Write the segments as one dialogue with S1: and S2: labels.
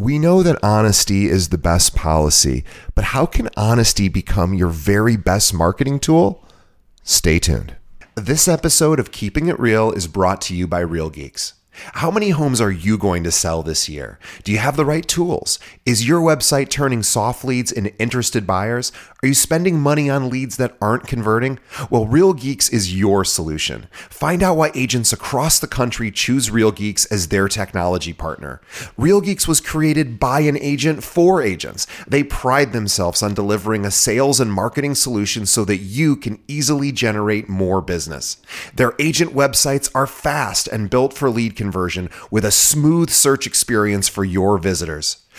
S1: We know that honesty is the best policy, but how can honesty become your very best marketing tool? Stay tuned. This episode of Keeping It Real is brought to you by Real Geeks. How many homes are you going to sell this year? Do you have the right tools? Is your website turning soft leads into interested buyers? Are you spending money on leads that aren't converting? Well, Real Geeks is your solution. Find out why agents across the country choose Real Geeks as their technology partner. Real Geeks was created by an agent for agents. They pride themselves on delivering a sales and marketing solution so that you can easily generate more business. Their agent websites are fast and built for lead conversion with a smooth search experience for your visitors.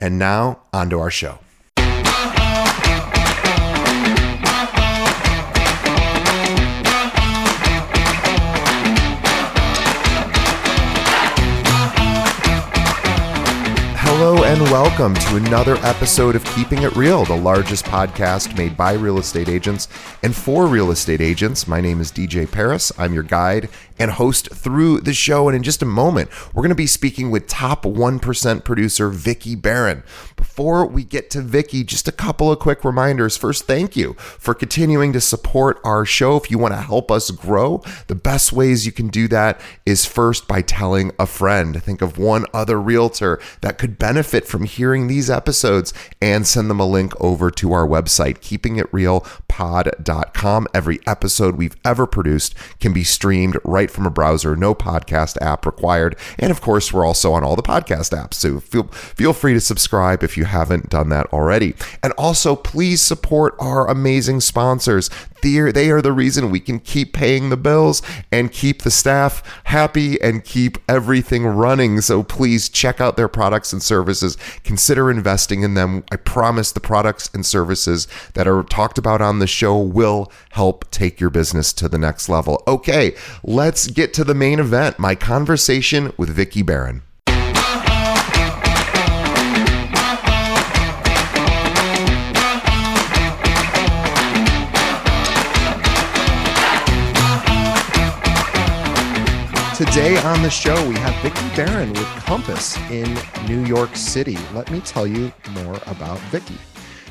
S1: And now, on to our show. Hello and welcome to another episode of Keeping It Real, the largest podcast made by real estate agents and for real estate agents. My name is DJ Paris. I'm your guide and host through the show. And in just a moment, we're going to be speaking with top 1% producer Vicki Barron. Before we get to Vicki, just a couple of quick reminders. First, thank you for continuing to support our show. If you want to help us grow, the best ways you can do that is first by telling a friend. Think of one other realtor that could benefit from hearing these episodes and send them a link over to our website, keepingitrealpod.com. Every episode we've ever produced can be streamed right from a browser, no podcast app required. And of course, we're also on all the podcast apps. So feel feel free to subscribe if you haven't done that already. And also, please support our amazing sponsors. They are the reason we can keep paying the bills and keep the staff happy and keep everything running. So please check out their products and services. Consider investing in them. I promise the products and services that are talked about on the show will help take your business to the next level. Okay, let's get to the main event my conversation with Vicki Barron. Today on the show, we have Vicki Barron with Compass in New York City. Let me tell you more about Vicki.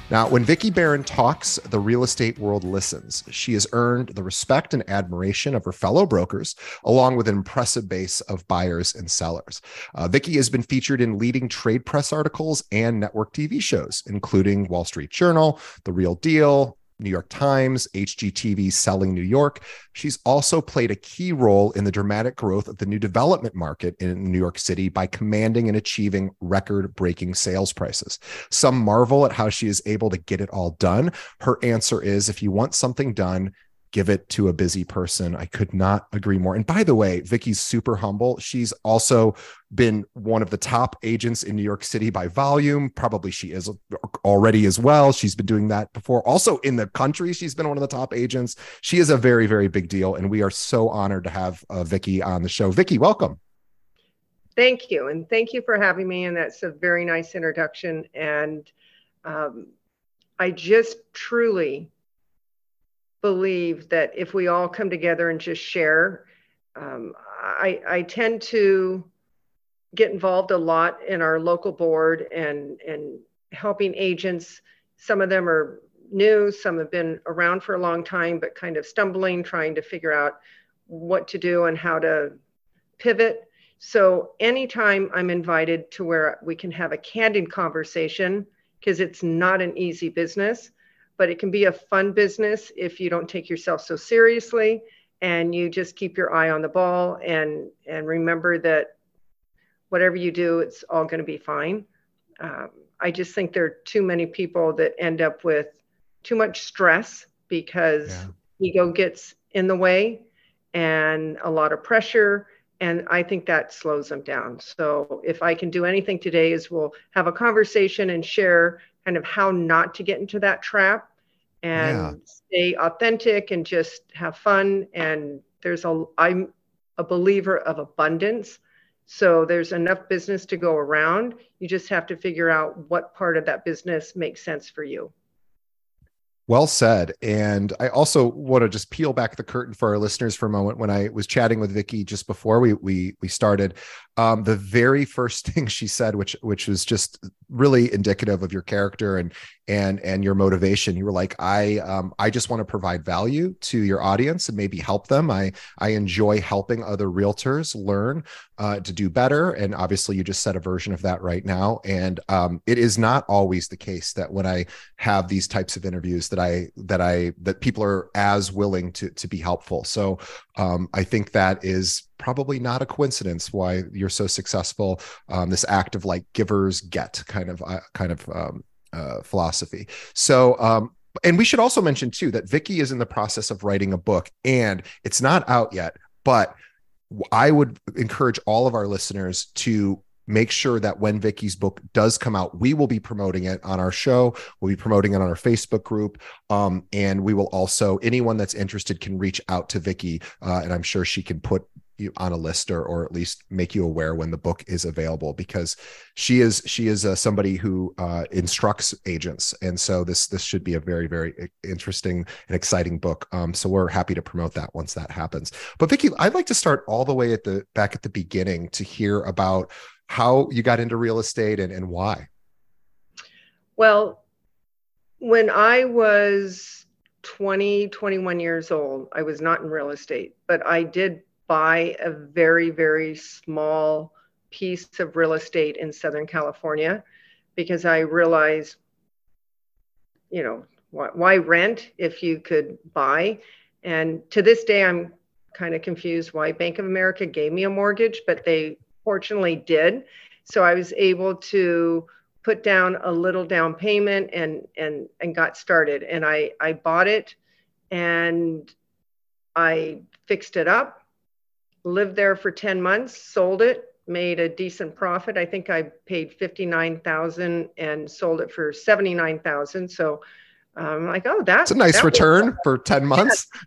S1: Now, when Vicki Barron talks, the real estate world listens. She has earned the respect and admiration of her fellow brokers, along with an impressive base of buyers and sellers. Uh, Vicki has been featured in leading trade press articles and network TV shows, including Wall Street Journal, The Real Deal, New York Times, HGTV Selling New York. She's also played a key role in the dramatic growth of the new development market in New York City by commanding and achieving record breaking sales prices. Some marvel at how she is able to get it all done. Her answer is if you want something done, give it to a busy person. I could not agree more. And by the way, Vicki's super humble. She's also been one of the top agents in New York City by volume. Probably she is already as well. She's been doing that before. Also in the country, she's been one of the top agents. She is a very, very big deal. And we are so honored to have uh, Vicki on the show. Vicki, welcome.
S2: Thank you. And thank you for having me. And that's a very nice introduction. And um, I just truly believe that if we all come together and just share, um, I, I tend to get involved a lot in our local board and, and helping agents. Some of them are new, some have been around for a long time, but kind of stumbling, trying to figure out what to do and how to pivot. So, anytime I'm invited to where we can have a candid conversation, because it's not an easy business, but it can be a fun business if you don't take yourself so seriously and you just keep your eye on the ball and and remember that whatever you do it's all going to be fine um, i just think there are too many people that end up with too much stress because yeah. ego gets in the way and a lot of pressure and I think that slows them down. So if I can do anything today is we'll have a conversation and share kind of how not to get into that trap and yeah. stay authentic and just have fun and there's a I'm a believer of abundance. So there's enough business to go around. You just have to figure out what part of that business makes sense for you.
S1: Well said. And I also want to just peel back the curtain for our listeners for a moment. When I was chatting with Vicki just before we we we started, um, the very first thing she said, which which was just really indicative of your character and and and your motivation, you were like, I um, I just want to provide value to your audience and maybe help them. I I enjoy helping other realtors learn uh, to do better. And obviously, you just said a version of that right now. And um, it is not always the case that when I have these types of interviews that I that I that people are as willing to to be helpful. So um, I think that is probably not a coincidence why you're so successful. Um, this act of like givers get kind of uh, kind of um, uh, philosophy. So um, and we should also mention too that Vicki is in the process of writing a book and it's not out yet, but I would encourage all of our listeners to make sure that when Vicki's book does come out, we will be promoting it on our show. We'll be promoting it on our Facebook group. Um, and we will also, anyone that's interested can reach out to Vicki. Uh, and I'm sure she can put you on a list or, or at least make you aware when the book is available because she is she is uh, somebody who uh, instructs agents. And so this this should be a very very interesting and exciting book. Um, so we're happy to promote that once that happens. But vicki i'd like to start all the way at the back at the beginning to hear about how you got into real estate and, and why.
S2: Well, when I was 20, 21 years old, I was not in real estate, but I did buy a very, very small piece of real estate in Southern California because I realized, you know, why, why rent if you could buy? And to this day, I'm kind of confused why Bank of America gave me a mortgage, but they fortunately did. So I was able to put down a little down payment and and and got started. And I I bought it and I fixed it up, lived there for 10 months, sold it, made a decent profit. I think I paid 59,000 and sold it for 79,000. So I'm like, oh, that's
S1: a nice that return for 10 months.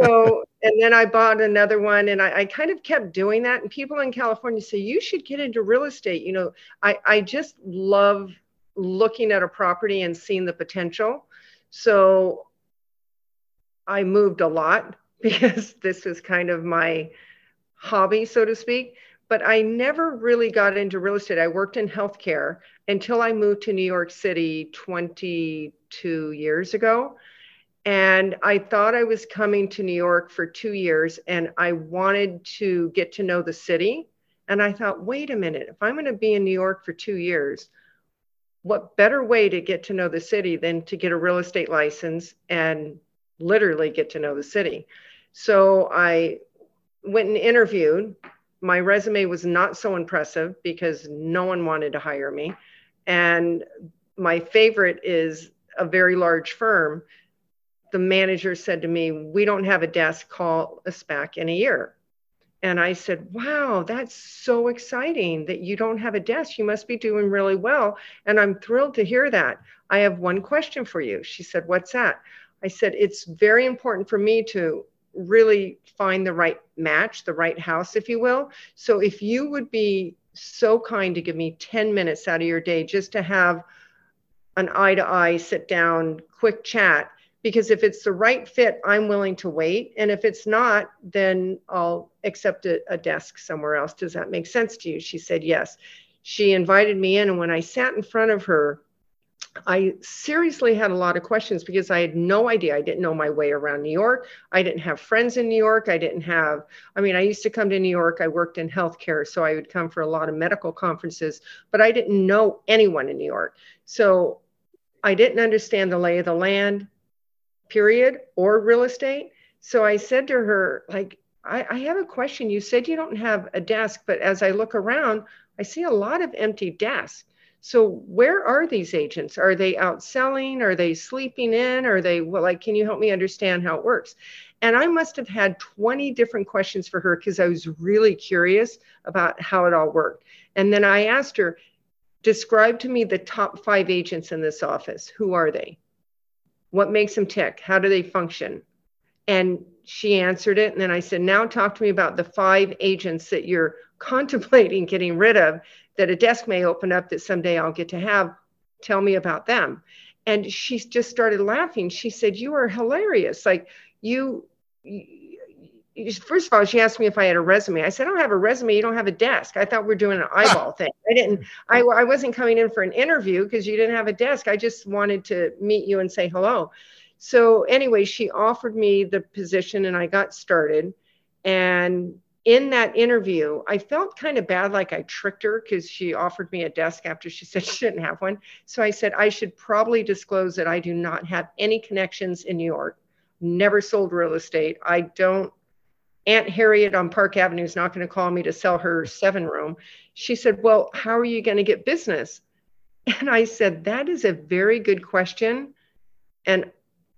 S2: So, and then I bought another one and I, I, kind of kept doing that. And people in California say, you should get into real estate. You know, I, I just love looking at a property and seeing the potential. So I moved a lot because this was kind of my hobby, so to speak. But I never really got into real estate. I worked in healthcare until I moved to New York City 22 years ago. And I thought I was coming to New York for two years and I wanted to get to know the city. And I thought, wait a minute, if I'm going to be in New York for two years, what better way to get to know the city than to get a real estate license and literally get to know the city? So I went and interviewed. My resume was not so impressive because no one wanted to hire me. And my favorite is a very large firm. The manager said to me, We don't have a desk, call us back in a year. And I said, Wow, that's so exciting that you don't have a desk. You must be doing really well. And I'm thrilled to hear that. I have one question for you. She said, What's that? I said, It's very important for me to really find the right match, the right house, if you will. So if you would be so kind to give me 10 minutes out of your day just to have an eye to eye, sit down, quick chat. Because if it's the right fit, I'm willing to wait. And if it's not, then I'll accept a, a desk somewhere else. Does that make sense to you? She said, yes. She invited me in. And when I sat in front of her, I seriously had a lot of questions because I had no idea. I didn't know my way around New York. I didn't have friends in New York. I didn't have, I mean, I used to come to New York. I worked in healthcare, so I would come for a lot of medical conferences, but I didn't know anyone in New York. So I didn't understand the lay of the land, period, or real estate. So I said to her, like, I, I have a question. You said you don't have a desk, but as I look around, I see a lot of empty desks. So where are these agents? Are they out selling? Are they sleeping in? Are they well, like, can you help me understand how it works? And I must have had 20 different questions for her because I was really curious about how it all worked. And then I asked her, describe to me the top five agents in this office. Who are they? What makes them tick? How do they function? And she answered it. And then I said, now talk to me about the five agents that you're contemplating getting rid of that a desk may open up that someday I'll get to have. Tell me about them. And she just started laughing. She said, You are hilarious. Like, you, you, first of all, she asked me if I had a resume. I said, I don't have a resume. You don't have a desk. I thought we are doing an eyeball thing. I didn't, I, I wasn't coming in for an interview because you didn't have a desk. I just wanted to meet you and say hello. So, anyway, she offered me the position and I got started. And in that interview, I felt kind of bad, like I tricked her because she offered me a desk after she said she didn't have one. So I said, I should probably disclose that I do not have any connections in New York, never sold real estate. I don't, Aunt Harriet on Park Avenue is not going to call me to sell her seven room. She said, Well, how are you going to get business? And I said, That is a very good question. And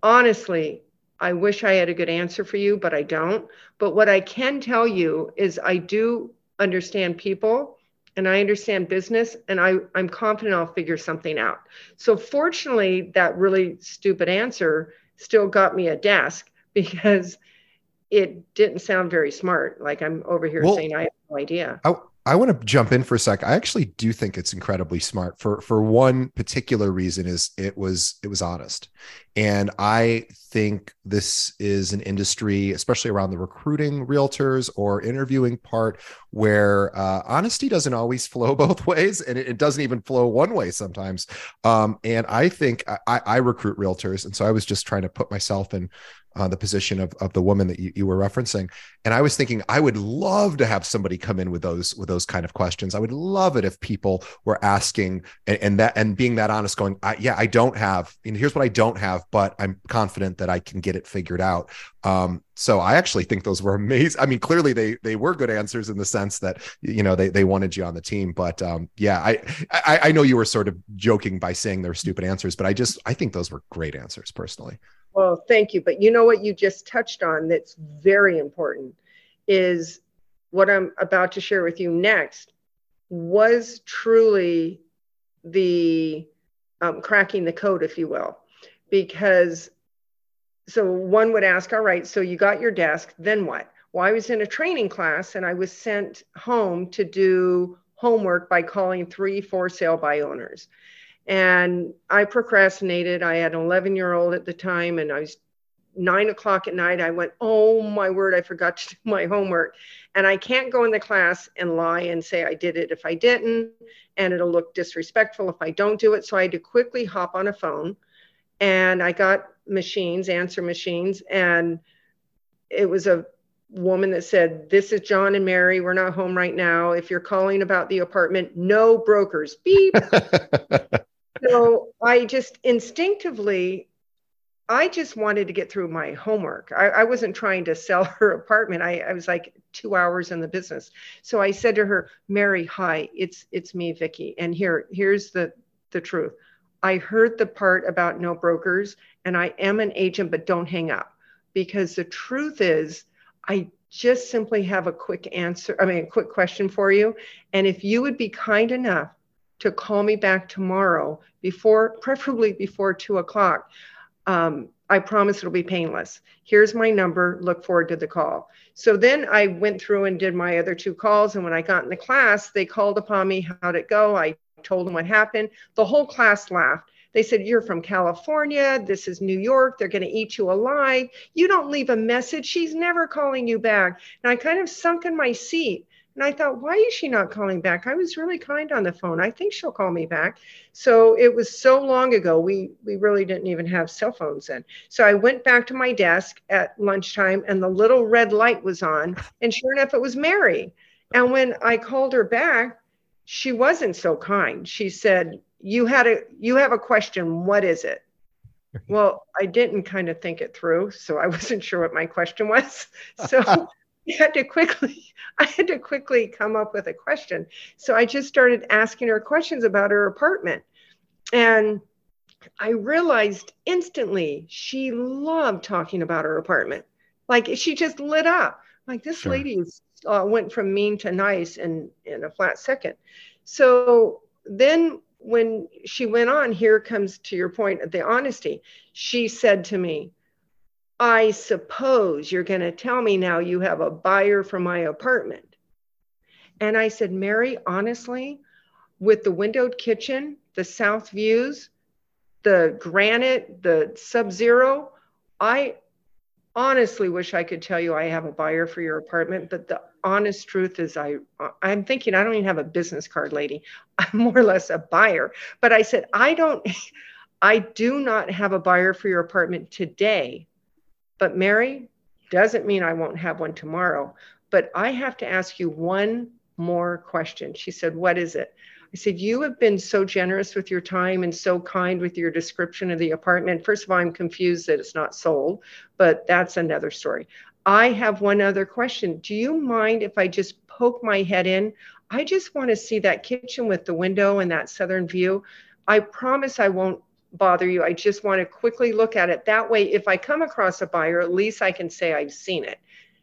S2: honestly, I wish I had a good answer for you, but I don't. But what I can tell you is I do understand people and I understand business and I, I'm confident I'll figure something out. So fortunately, that really stupid answer still got me a desk because it didn't sound very smart. Like I'm over here well, saying I have no idea.
S1: I, I want to jump in for a sec. I actually do think it's incredibly smart for for one particular reason is it was it was honest. And I think this is an industry, especially around the recruiting realtors or interviewing part, where uh, honesty doesn't always flow both ways, and it, it doesn't even flow one way sometimes. Um, and I think I, I recruit realtors, and so I was just trying to put myself in uh, the position of, of the woman that you, you were referencing. And i was thinking i would love to have somebody come in with those with those kind of questions. I would love it if people were asking and, and that and being that honest going I, yeah i don't have and here's what i don't have but i'm confident that i can get it figured out. Um, so i actually think those were amazing i mean clearly they they were good answers in the sense that you know they they wanted you on the team but um, yeah I, I i know you were sort of joking by saying they're stupid answers but i just i think those were great answers personally
S2: well, thank you. But you know what you just touched on that's very important is what I'm about to share with you next was truly the um, cracking the code, if you will. Because so one would ask, all right, so you got your desk, then what? Well, I was in a training class and I was sent home to do homework by calling three for sale by owners. And I procrastinated. I had an 11 year old at the time, and I was nine o'clock at night. I went, Oh my word, I forgot to do my homework. And I can't go in the class and lie and say I did it if I didn't. And it'll look disrespectful if I don't do it. So I had to quickly hop on a phone and I got machines, answer machines. And it was a woman that said, This is John and Mary. We're not home right now. If you're calling about the apartment, no brokers. Beep. so I just instinctively, I just wanted to get through my homework. I, I wasn't trying to sell her apartment. I, I, was like two hours in the business. So I said to her, Mary, hi, it's it's me, Vicki. And here, here's the the truth. I heard the part about no brokers, and I am an agent, but don't hang up. Because the truth is, I just simply have a quick answer, I mean, a quick question for you. And if you would be kind enough to call me back tomorrow before, preferably before two o'clock. Um, I promise it'll be painless. Here's my number. Look forward to the call. So then I went through and did my other two calls. And when I got in the class, they called upon me. How'd it go? I told them what happened. The whole class laughed. They said, You're from California. This is New York. They're going to eat you alive. You don't leave a message. She's never calling you back. And I kind of sunk in my seat and I thought, why is she not calling back? I was really kind on the phone. I think she'll call me back. So it was so long ago. We we really didn't even have cell phones then. So I went back to my desk at lunchtime and the little red light was on. And sure enough, it was Mary. And when I called her back, she wasn't so kind. She said, You had a you have a question. What is it? Well, I didn't kind of think it through. So I wasn't sure what my question was. So had to quickly I had to quickly come up with a question. So I just started asking her questions about her apartment. And I realized instantly she loved talking about her apartment. Like she just lit up. Like this sure. lady uh, went from mean to nice in in a flat second. So then when she went on, here comes to your point of the honesty. She said to me, I suppose you're going to tell me now you have a buyer for my apartment. And I said, Mary, honestly, with the windowed kitchen, the south views, the granite, the sub zero, I honestly wish I could tell you I have a buyer for your apartment, but the honest truth is I I'm thinking I don't even have a business card lady. I'm more or less a buyer. But I said I don't I do not have a buyer for your apartment today. But Mary doesn't mean I won't have one tomorrow, but I have to ask you one more question. She said, "What is it?" I said, You have been so generous with your time and so kind with your description of the apartment. First of all, I'm confused that it's not sold, but that's another story. I have one other question. Do you mind if I just poke my head in? I just want to see that kitchen with the window and that southern view. I promise I won't bother you. I just want to quickly look at it. That way, if I come across a buyer, at least I can say I've seen it.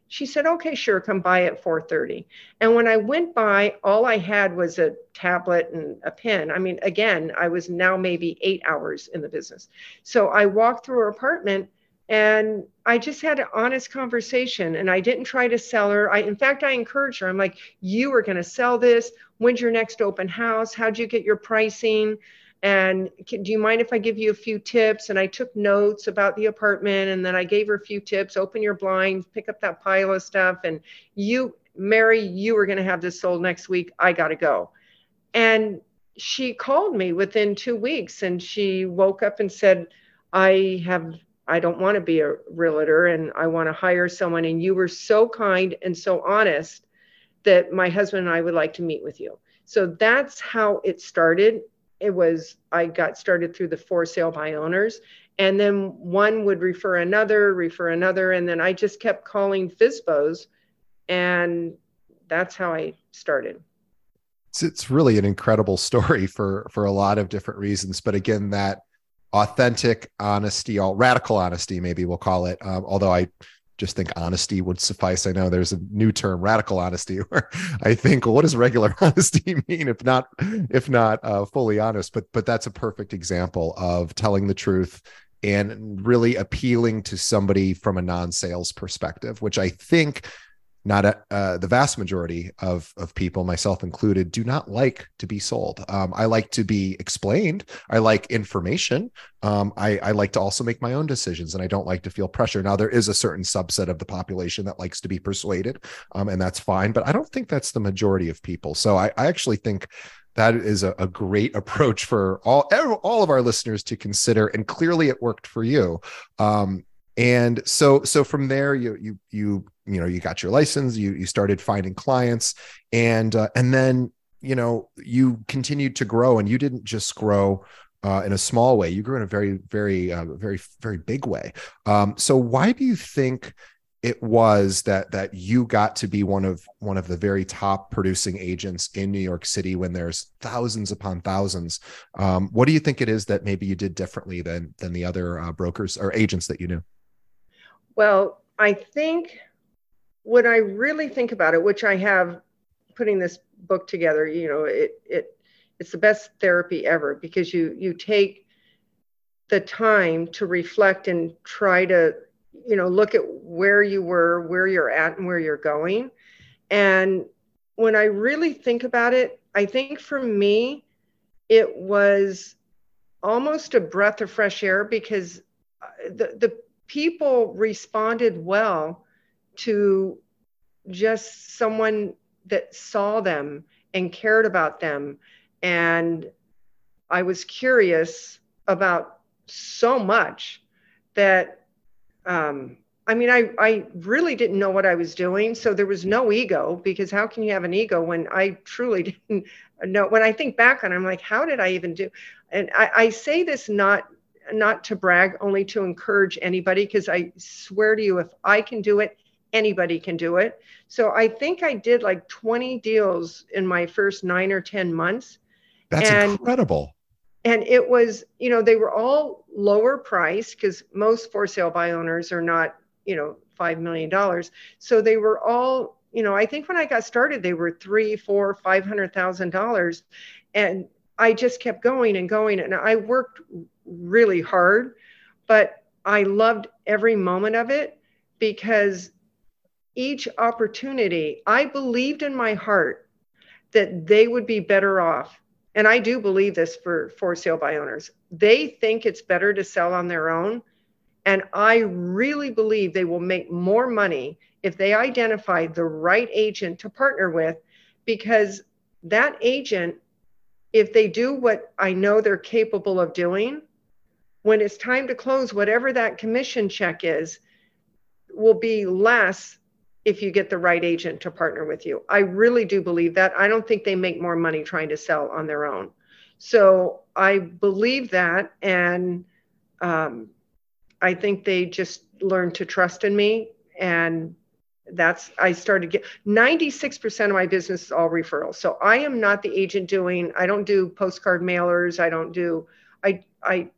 S2: She said, okay, sure, come by at 4.30. And when I went by, all I had was a tablet and a pen. I mean, again, I was now maybe eight hours in the business. So I walked through her apartment and I just had an honest conversation and I didn't try to sell her. I, in fact, I encouraged her. I'm like, you are going to sell this. When's your next open house? How'd you get your pricing? And can, do you mind if I give you a few tips? And I took notes about the apartment and then I gave her a few tips, open your blinds, pick up that pile of stuff. And you, Mary, you were going to have this sold next week. I got to go. And she called me within two weeks and she woke up and said, I have, I don't want to be a realtor and I want to hire someone. And you were so kind and so honest that my husband and I would like to meet with you. So that's how it started it was I got started through the for sale by owners, and then one would refer another, refer another, and then I just kept calling FSBOs, and that's how I started.
S1: It's, it's really an incredible story for for a lot of different reasons, but again, that authentic honesty, all radical honesty, maybe we'll call it. Um, although I just think honesty would suffice. I know there's a new term, radical honesty, where I think, well, what does regular honesty mean if not if not uh, fully honest? But but that's a perfect example of telling the truth and really appealing to somebody from a non-sales perspective, which I think not a, uh, the vast majority of of people, myself included, do not like to be sold. Um, I like to be explained. I like information. Um, I, I like to also make my own decisions, and I don't like to feel pressure. Now, there is a certain subset of the population that likes to be persuaded, um, and that's fine. But I don't think that's the majority of people. So I, I actually think that is a, a, great approach for all all of our listeners to consider and clearly it worked for you um, and so so from there you you you you know you got your license you you started finding clients and uh, and then you know you continued to grow and you didn't just grow uh, in a small way you grew in a very very uh, very very big way um, so why do you think it was that that you got to be one of one of the very top producing agents in New York City when there's thousands upon thousands. Um, what do you think it is that maybe you did differently than than the other uh, brokers or agents that you knew?
S2: Well, I think when I really think about it, which I have putting this book together, you know, it it it's the best therapy ever because you you take the time to reflect and try to you know look at where you were where you're at and where you're going. And when i really think about it i think for me it was almost a breath of fresh air because uh, the, the people responded well to just someone that saw them and cared about them. And I was curious about so much that, um, I mean, I, I really didn't know what I was doing. So there was no ego because how can you have an ego when I truly didn't know? When I think back on it, I'm like, how did I even do? And I, I say this not not to brag, only to encourage anybody, because I swear to you, if I can do it, anybody can do it. So I think I did like 20 deals in my first nine or 10 months.
S1: That's and, incredible.
S2: And it was, you know, they were all lower price because most for sale by owners are not, you know, $5 million. So they were all, you know, I think when I got started, they were three, four, five hundred thousand dollars. And I just kept going and going. And I worked really hard, but I loved every moment of it because each opportunity, I believed in my heart that they would be better off. And I do believe this for for sale by owners. They think it's better to sell on their own. And I really believe they will make more money if they identify the right agent to partner with, because that agent, if they do what I know they're capable of doing, when it's time to close, whatever that commission check is, will be less if you get the right agent to partner with you. I really do believe that. I don't think they make more money trying to sell on their own. So I believe that. And um, I think they just learned to trust in me. And that's, I started get 96% of my business is all referrals. So I am not the agent doing, I don't do postcard mailers. I don't do, I, I,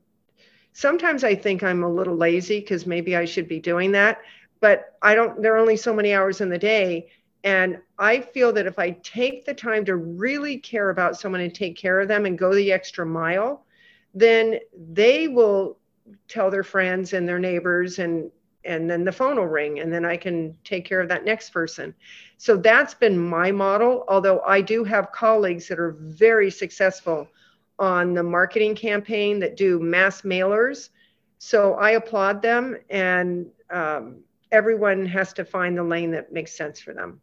S2: sometimes I think I'm a little lazy because maybe I should be doing that but I don't, there are only so many hours in the day. And I feel that if I take the time to really care about someone and take care of them and go the extra mile, then they will tell their friends and their neighbors and and then the phone will ring and then I can take care of that next person. So that's been my model, although I do have colleagues that are very successful on the marketing campaign that do mass mailers. So I applaud them and um, everyone has to find the lane that makes sense for them.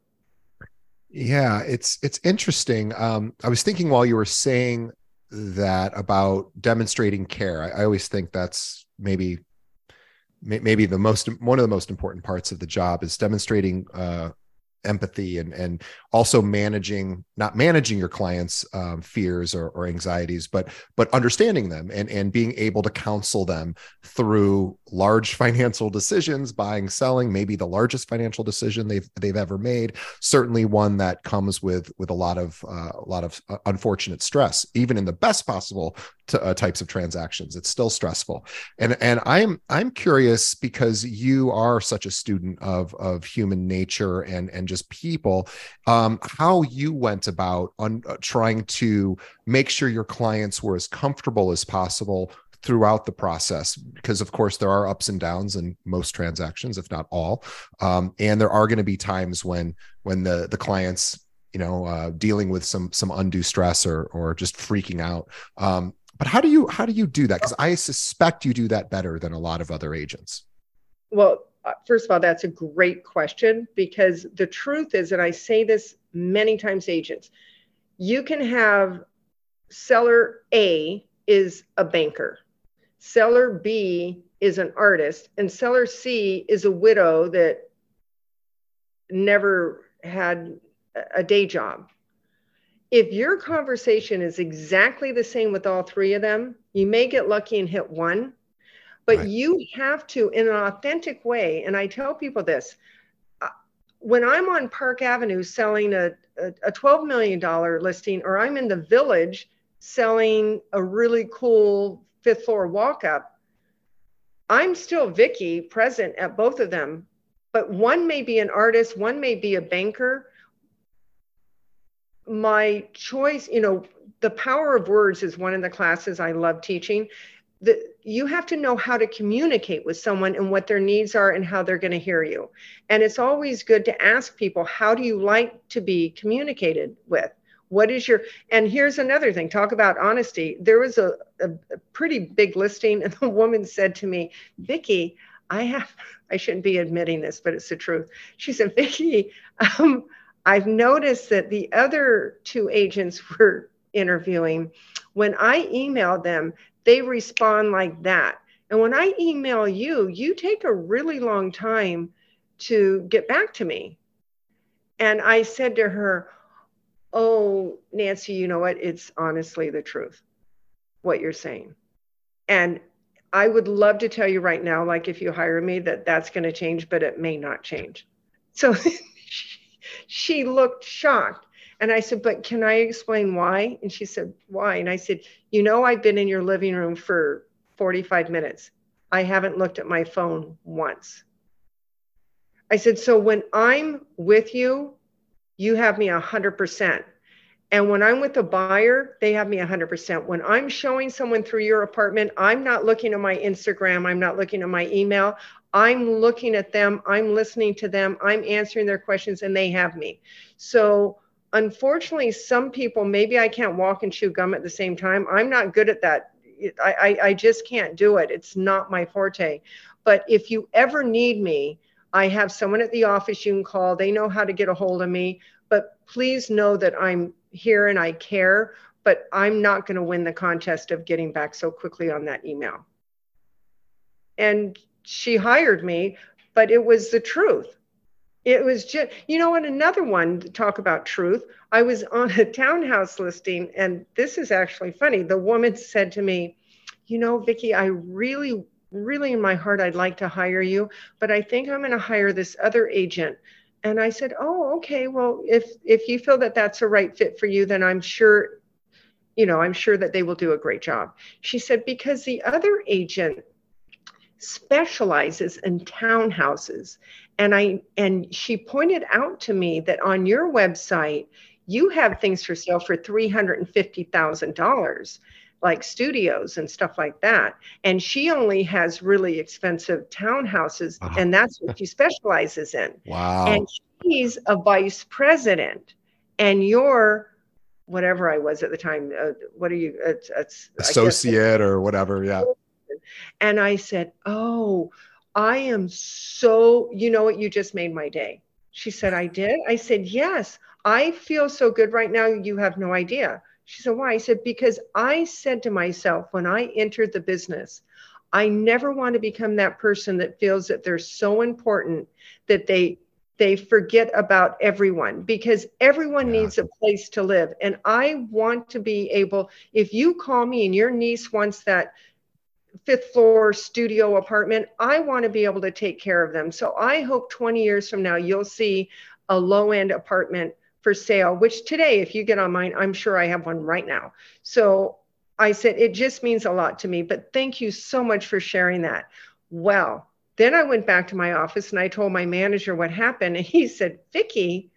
S1: Yeah, it's it's interesting. Um, I was thinking while you were saying that about demonstrating care. I, I always think that's maybe maybe the most one of the most important parts of the job is demonstrating uh, empathy and and also managing not managing your clients um, fears or, or anxieties but but understanding them and and being able to counsel them through large financial decisions buying selling maybe the largest financial decision they've they've ever made certainly one that comes with with a lot of uh, a lot of uh, unfortunate stress even in the best possible uh, types of transactions. It's still stressful. And and i'm i'm curious because you are such a student of of human nature and and just people um, how you went about on uh, trying to make sure your clients were as comfortable as possible throughout the process. Because of course there are ups and downs in most transactions if not all. Um, and there are going to be times when when the the clients you know uh, dealing with some some undue stress or or just freaking out. Um, but how do you how do you do that? Because i suspect you do that better than a lot of other agents.
S2: Well uh, first of all that's a great question because the truth is and i say this many times agents you can have seller a is a banker seller b is an artist and seller c is a widow that never had a day job if your conversation is exactly the same with all three of them, you may get lucky and hit one, but right. you have to, in an authentic way, and I tell people this uh, when I'm on Park Avenue selling a, a, a $12 million listing, or I'm in the village selling a really cool fifth floor walk up, I'm still Vicky present at both of them, but one may be an artist, one may be a banker my choice, you know, the power of words is one of the classes I love teaching. That you have to know how to communicate with someone and what their needs are and how they're going to hear you. And it's always good to ask people, how do you like to be communicated with? What is your, and here's another thing talk about honesty. There was a, a, a pretty big listing, and the woman said to me, Vicki, I have, I shouldn't be admitting this, but it's the truth. She said, Vicki, um, I've noticed that the other two agents we're interviewing, when I email them, they respond like that. And when I email you, you take a really long time to get back to me. And I said to her, Oh, Nancy, you know what? It's honestly the truth, what you're saying. And I would love to tell you right now, like if you hire me, that that's going to change, but it may not change. So she, looked shocked. And I said, But can I explain why? And she said, Why? And I said, You know, I've been in your living room for 45 minutes. I haven't looked at my phone once. I said, So when I'm with you, you have me 100%. And when I'm with a buyer, they have me 100%. When I'm showing someone through your apartment, I'm not looking at my Instagram, I'm not looking at my email. I'm looking at them, I'm listening to them, I'm answering their questions, and they have me. So, unfortunately, some people, maybe I can't walk and chew gum at the same time. I'm not good at that. I, I, I just can't do it. It's not my forte. But if you ever need me, I have someone at the office you can call. They know how to get a hold of me. But please know that I'm here and I care, but I'm not going to win the contest of getting back so quickly on that email. And she hired me, but it was the truth. It was just, you know, and another one to talk about truth. I was on a townhouse listing, and this is actually funny. The woman said to me, You know, Vicki, I really, really in my heart, I'd like to hire you, but I think I'm going to hire this other agent and I said, "Oh, okay. Well, if if you feel that that's a right fit for you, then I'm sure, you know, I'm sure that they will do a great job." She said, "Because the other agent specializes in townhouses." And I and she pointed out to me that on your website, you have things for sale for $350,000 like studios and stuff like that. And she only has really expensive townhouses, wow. and that's what she specializes in.
S1: Wow.
S2: And she's a vice president, and you're whatever I was at the time. Uh, what are you? It's, it's
S1: associate or whatever. Yeah.
S2: And I said, Oh, I am so, you know what? You just made my day. She said, I did. I said, Yes. I feel so good right now. You have no idea. She said, Why? I said, Because I said to myself when I entered the business, I never want to become that person that feels that they're so important that they they forget about everyone because everyone yeah. needs a place to live and i want to be able if you call me and your niece wants that fifth floor studio apartment i want to be able to take care of them so i hope 20 years from now you'll see a low end apartment for sale, which today, if you get on mine, I'm sure I have one right now. So I said, it just means a lot to me, but thank you so much for sharing that. Well, then I went back to my office and I told my manager what happened. And he said, Vicki,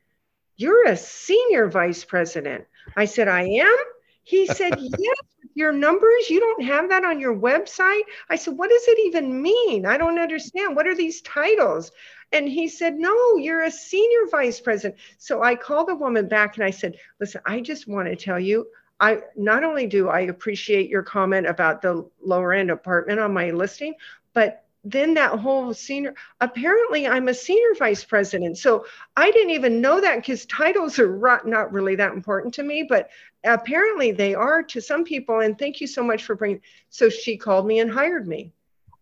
S2: you're a senior vice president. I said, I am. He said, Yes, your numbers, you don't have that on your website. I said, What does it even mean? I don't understand. What are these titles? And he said, No, you're a senior vice president. So I called the woman back and I said, Listen, I just want to tell you, I not only do I appreciate your comment about the lower end apartment on my listing, but then that whole senior apparently i'm a senior vice president. So i didn't even know that because titles are not really that important to me but apparently they are to some people. And thank you so much for bringing so she called me and hired me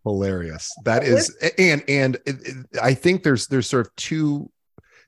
S1: hilarious. That is and and i think there's there's sort of two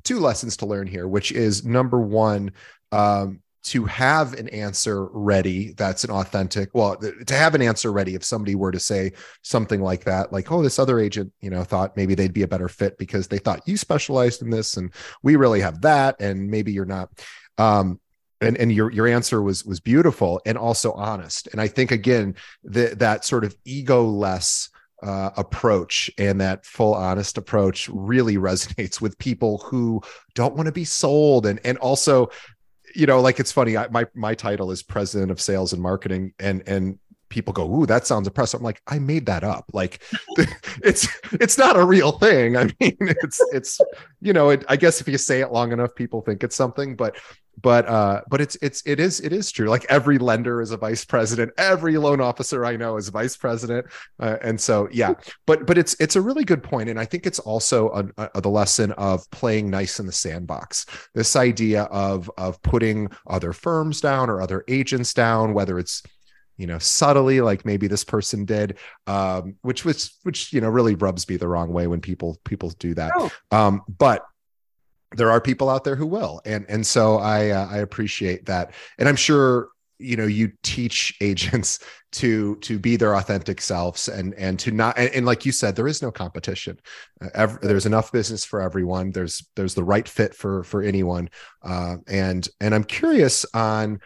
S1: two lessons to learn here which is number one um to have an answer ready that's an authentic well to have an answer ready if somebody were to say something like that like oh this other agent you know thought maybe they'd be a better fit because they thought you specialized in this and we really have that and maybe you're not. Um and and your your answer was was beautiful and also honest. And i think again the, that sort of ego less uh, approach and that full honest approach really resonates with people who don't want to be sold and and also you know like it's funny I, my my title is president of sales and marketing and and people go, "Ooh, that sounds impressive." I'm like, I made that up. Like, it's it's not a real thing. I mean, it's it's you know, it, I guess if you say it long enough, people think it's something. But but uh, but it's it's it is it is true. Like every lender is a vice president. Every loan officer I know is vice president. Uh, and so yeah, but but it's it's a really good point, and I think it's also a, a, the lesson of playing nice in the sandbox. This idea of of putting other firms down or other agents down, whether it's you know subtly like maybe this person did um which was which you know really rubs me the wrong way when people people do that oh. um but there are people out there who will. And and so i uh, i appreciate that. And i'm sure you know you teach agents to to be their authentic selves and and to not and, and like you said there is no competition. Uh, every, there's enough business for everyone. There's there's the right fit for for anyone. Uh, and and i'm curious on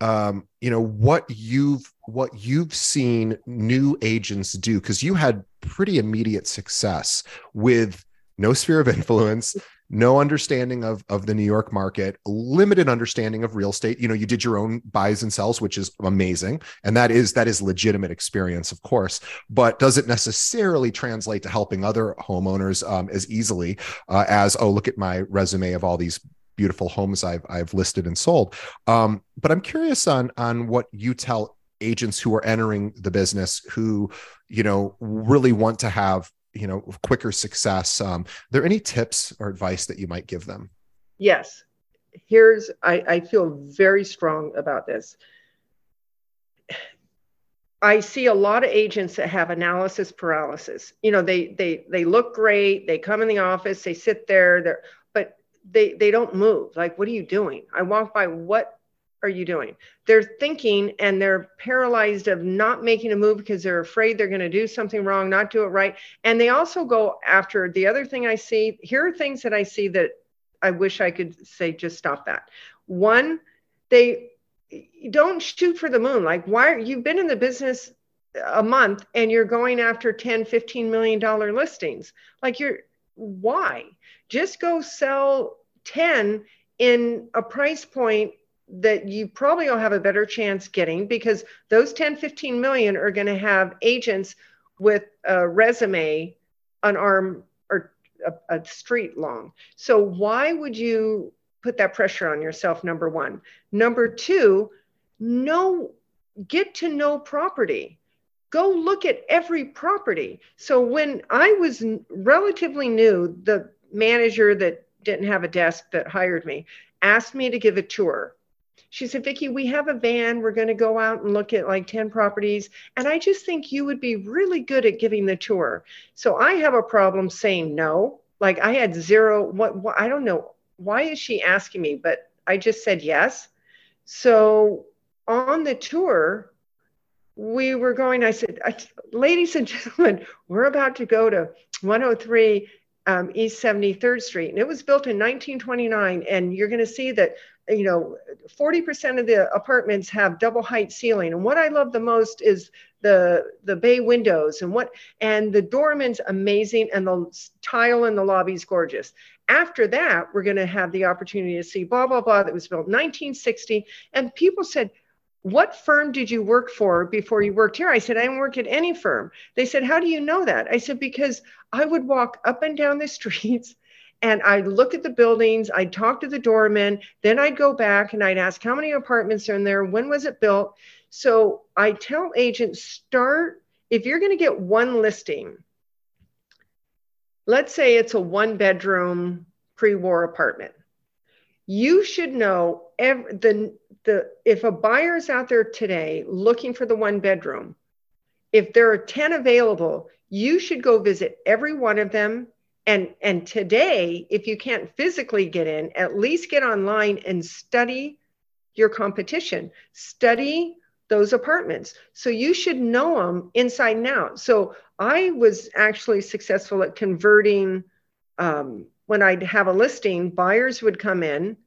S1: um you know what you've what you've seen new agents do because you had pretty immediate success with no sphere of influence no understanding of of the New York market, limited understanding of real estate. You know, you did your own buys and sells, which is amazing, and that is that is legitimate experience, of course. But does it necessarily translate to helping other homeowners um, as easily uh, as oh, look at my resume of all these beautiful homes I've I've listed and sold. Um, but I'm curious on on what you tell agents who are entering the business who you know really want to have you know quicker success um, are there any tips or advice that you might give them
S2: yes here's I, I feel very strong about this I see a lot of agents that have analysis paralysis. You know, they they they look great. They come in the office. They sit there. They're but they they don't move. Like, what are you doing? I walk by. What are you doing? They're thinking and they're paralyzed of not making a move because they're afraid they're going to do something wrong, not do it right. And they also go after the other thing I see. Here are things that I see that I wish I could say, just stop that. One, they don't shoot for the moon. Like, why are you've been in the business a month and you're going after 10, 15 million dollar listings? Like, you're why? Just go sell 10 in a price point that you probably will have a better chance getting because those 10 15 million are going to have agents with a resume an arm or a, a, street long. So why would you put that pressure on yourself number one? Number two know get to know property. Go look at every property. So when i was relatively new the manager that didn't have a desk that hired me asked me to give a tour she said, Vicki, we have a van. We're going to go out and look at like 10 properties. And I just think you would be really good at giving the tour. So I have a problem saying no. Like I had zero, what, what I don't know. Why is she asking me? But I just said yes. So on the tour, we were going, I said, ladies and gentlemen, we're about to go to 103 um, East 73rd Street. And it was built in 1929. And you're going to see that you know 40% of the apartments have double height ceiling and what i love the most is the the bay windows and what and the doorman's amazing and the tile in the lobby is gorgeous after that we're going to have the opportunity to see blah blah blah that was built 1960 and people said what firm did you work for before you worked here? I said, I didn't work at any firm. They said, How do you know that? I said, Because I would walk up and down the streets and I'd look at the buildings, I'd talk to the doorman, then I'd go back and I'd ask how many apartments are in there, when was it built. So I tell agents start, if you're going to get one listing, let's say it's a one bedroom pre war apartment. You should know every, the, the, if a buyer's out there today looking for the one bedroom, if there are 10 available, you should go visit every one of them and and today if you can't physically get in at least get online and study your competition. Study those apartments. So you should know them inside and out. So i was actually successful at converting um, when i'd have a listing buyers would come in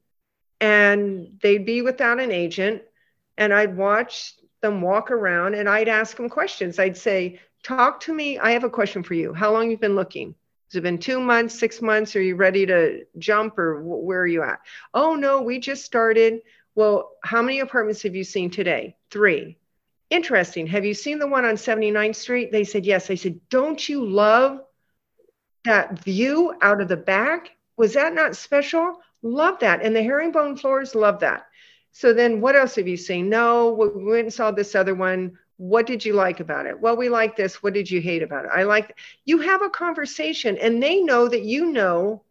S2: and they'd be without an agent and i'd watch them walk around and i'd ask them questions. I'd say talk to me i have a question for you. How long you've been looking has it been two months, six months? Are you ready to jump or where are you at? Oh, no, we just started. Well, how many apartments have you seen today? Three. Interesting. Have you seen the one on 79th Street? They said, yes. I said, don't you love that view out of the back? Was that not special? Love that. And the herringbone floors, love that. So then what else have you seen? No, we went and saw this other one what did you like about it? Well we like this. What did you hate about it? I like you have a conversation and they know that you know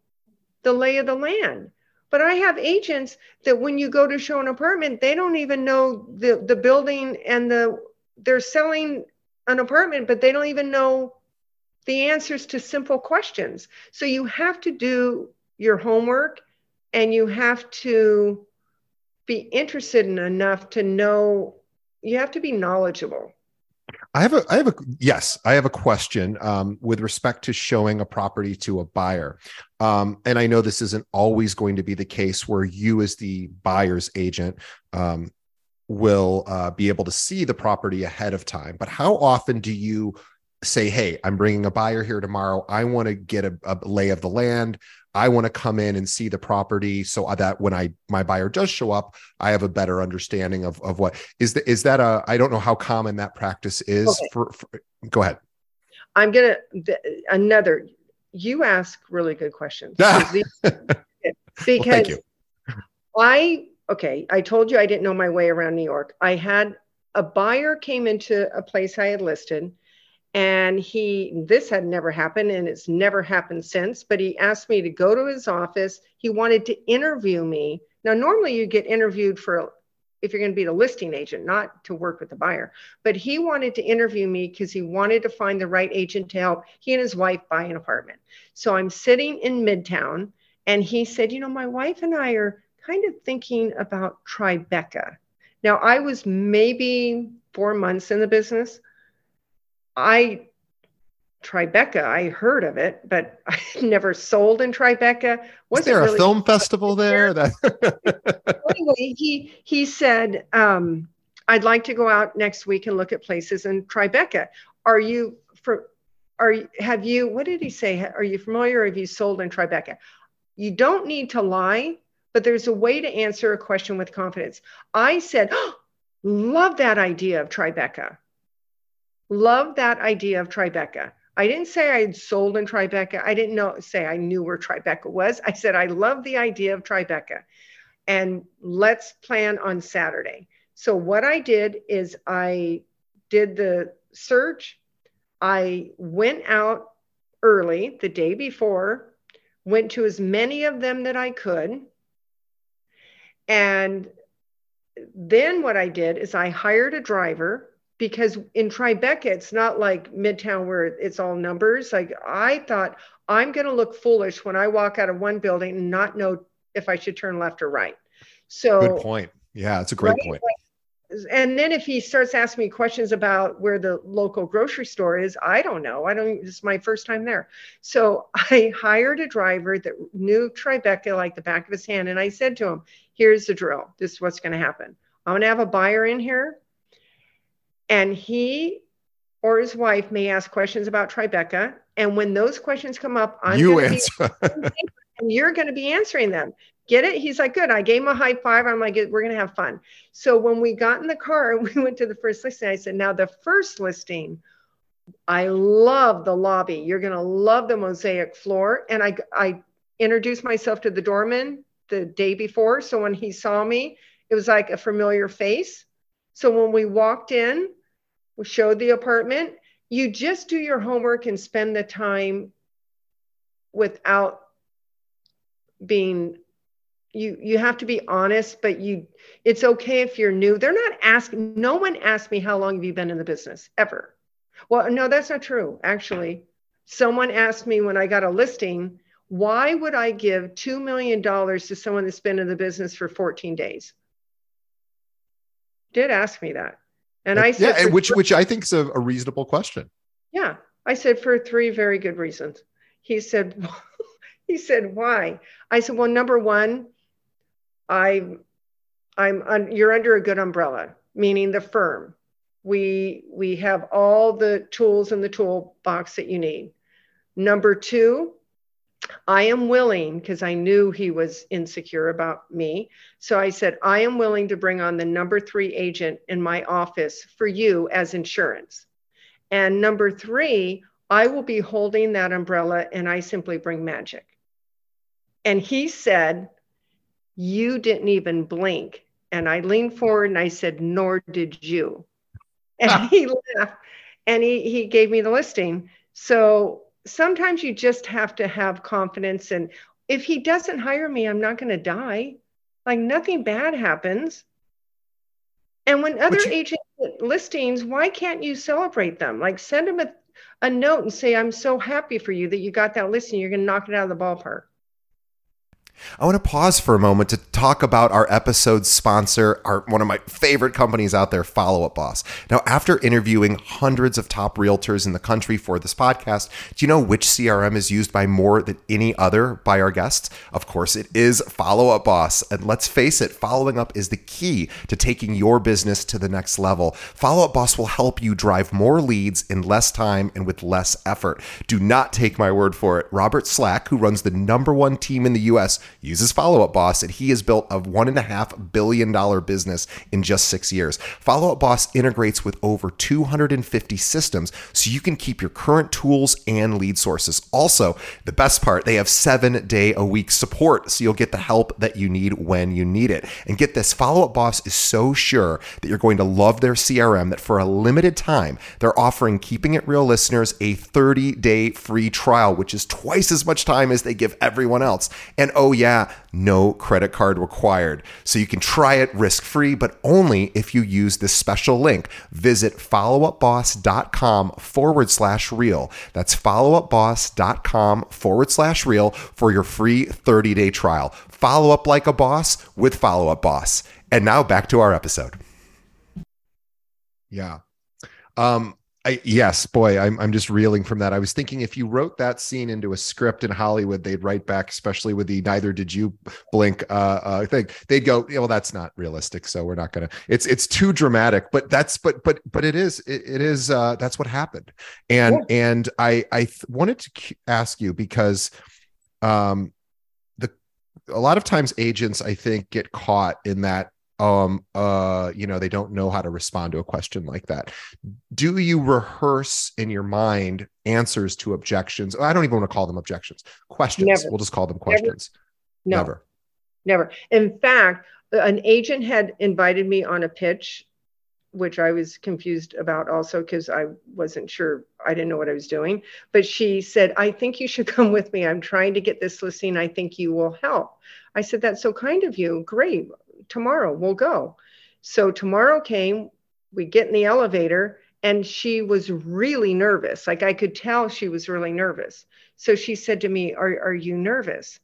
S2: the lay of the land. But i have agents that when you go to show an apartment they don't even know the the building and the they're selling an apartment but they don't even know the answers to simple questions. So you have to do your homework and you have to be interested in enough to know you have to be knowledgeable
S1: I have a, I have a, yes, I have a question um, with respect to showing a property to a buyer. Um, and I know this isn't always going to be the case where you, as the buyer's agent, um, will uh, be able to see the property ahead of time. But how often do you say, Hey, I'm bringing a buyer here tomorrow. I want to get a, a lay of the land. I want to come in and see the property so that when I my buyer does show up, I have a better understanding of of what is that is that a I don't know how common that practice is okay. for, for, go ahead.
S2: I'm gonna another you ask really good questions because well, I okay, I told you I didn't know my way around New York. I had a buyer came into a place I had listed and he this had never happened and it's never happened since but he asked me to go to his office. He wanted to interview me. Now normally you get interviewed for if you're going to be the listing agent not to work with the buyer but he wanted to interview me because he wanted to find the right agent to help he and his wife buy an apartment. So i'm sitting in midtown and he said you know my wife and i are kind of thinking about tribeca. Now i was maybe four months in the business I Tribeca, I heard of it, but I never sold in Tribeca.
S1: Was there really a film festival there? That
S2: anyway, he he said, um, "I'd like to go out next week and look at places in Tribeca. Are you for? Are have you? What did he say? Are you familiar? Or have you sold in Tribeca? You don't need to lie, but there's a way to answer a question with confidence. I said, oh, love that idea of Tribeca. Love that idea of Tribeca. I didn't say I had sold in Tribeca. I didn't know say I knew where Tribeca was. I said I love the idea of Tribeca. And let's plan on Saturday. So what I did is I did the search. I went out early the day before, went to as many of them that I could. And then what I did is I hired a driver because in Tribeca, it's not like Midtown where it's all numbers. Like I thought, I'm going to look foolish when I walk out of one building and not know if I should turn left or right. So
S1: good point. Yeah, it's a great right? point.
S2: And then if he starts asking me questions about where the local grocery store is, I don't know. I don't. This is my first time there. So I hired a driver that knew Tribeca like the back of his hand, and I said to him, "Here's the drill. This is what's going to happen. I'm going to have a buyer in here and he or his wife may ask questions about Tribeca. And when those questions come up, I'm
S1: you answer.
S2: and you're going to be answering them. Get it? He's like, good. I gave him a high five. I'm like, we're going to have fun. So when we got in the car, and we went to the first listing. I said, now the first listing, I love the lobby. You're going to love the mosaic floor. And I, I introduced myself to the doorman the day before. So when he saw me, it was like a familiar face. So when we walked in, we showed the apartment. You just do your homework and spend the time without being you you have to be honest but you it's okay if you're new. They're not asking no one asked me how long have you been in the business ever. Well no that's not true actually. Someone asked me when i got a listing why would i give $2 million to someone that's been in the business for 14 days? Did ask me that and I
S1: said, yeah, which which I think is a, a reasonable question.
S2: Yeah, I said for three very good reasons. He said, he said why? I said, well, number one, I, I'm un, you're under a good umbrella, meaning the firm. We we have all the tools in the toolbox that you need. Number two, I am willing, because I knew he was insecure about me. So I said, I am willing to bring on the number three agent in my office for you as insurance. And number three, I will be holding that umbrella and I simply bring magic. And he said, You didn't even blink. And I leaned forward and I said, Nor did you. And he laughed and he, he gave me the listing. So sometimes you just have to have confidence. And if he doesn't hire me, I'm not going to die. Like nothing bad happens. And when other you- agents listings, why can't you celebrate them? Like send them a, a note and say, I'm so happy for you that you got that listing. You're going to knock it out of the ballpark.
S1: I want to pause for a moment to talk about our episode sponsor, our one of my favorite companies out there, Follow Up Boss. Now, after interviewing hundreds of top realtors in the country for this podcast, do you know which CRM is used by more than any other by our guests? Of course, it is Follow Up Boss. And let's face it, following up is the key to taking your business to the next level. Follow Up Boss will help you drive more leads in less time and with less effort. Do not take my word for it. Robert Slack, who runs the number one team in the US, uses Follow Up Boss, and he has built a $1.5 billion business in just six years. Follow Up Boss integrates with over 250 systems so you can keep your current tools and lead sources. Also, the best part, they have seven day a week support, so you'll get the help that you need when you need it. And get this Follow Up Boss is so sure that you're going to love their CRM that for a limited time, they're offering Keeping It Real listeners a 30 day free trial, which is twice as much time as they give everyone else. And oh, yeah, no credit card required. So you can try it risk free, but only if you use this special link. Visit followupboss.com forward slash real. That's followupboss.com forward slash real for your free 30 day trial. Follow up like a boss with Follow Up Boss. And now back to our episode. Yeah. Um, I, yes, boy, I'm I'm just reeling from that. I was thinking if you wrote that scene into a script in Hollywood, they'd write back, especially with the "neither did you blink" uh, uh, thing. They'd go, yeah, "Well, that's not realistic, so we're not gonna." It's it's too dramatic, but that's but but but it is it, it is uh, that's what happened, and yeah. and I I th- wanted to ask you because, um, the a lot of times agents I think get caught in that um uh you know they don't know how to respond to a question like that. Do you rehearse in your mind answers to objections? I don't even want to call them objections questions. Never. we'll just call them questions.
S2: Never never, never. in fact an agent had invited me on a pitch which i was confused about also because i wasn't sure i didn't know what i was doing but she said i think you should come with me. I'm trying to get this listing i think you will help. I said that's so kind of you. Great tomorrow we'll go. So tomorrow came, we get in the elevator, and she was really nervous. Like I could tell she was really nervous. So she said to me, Are, are you nervous?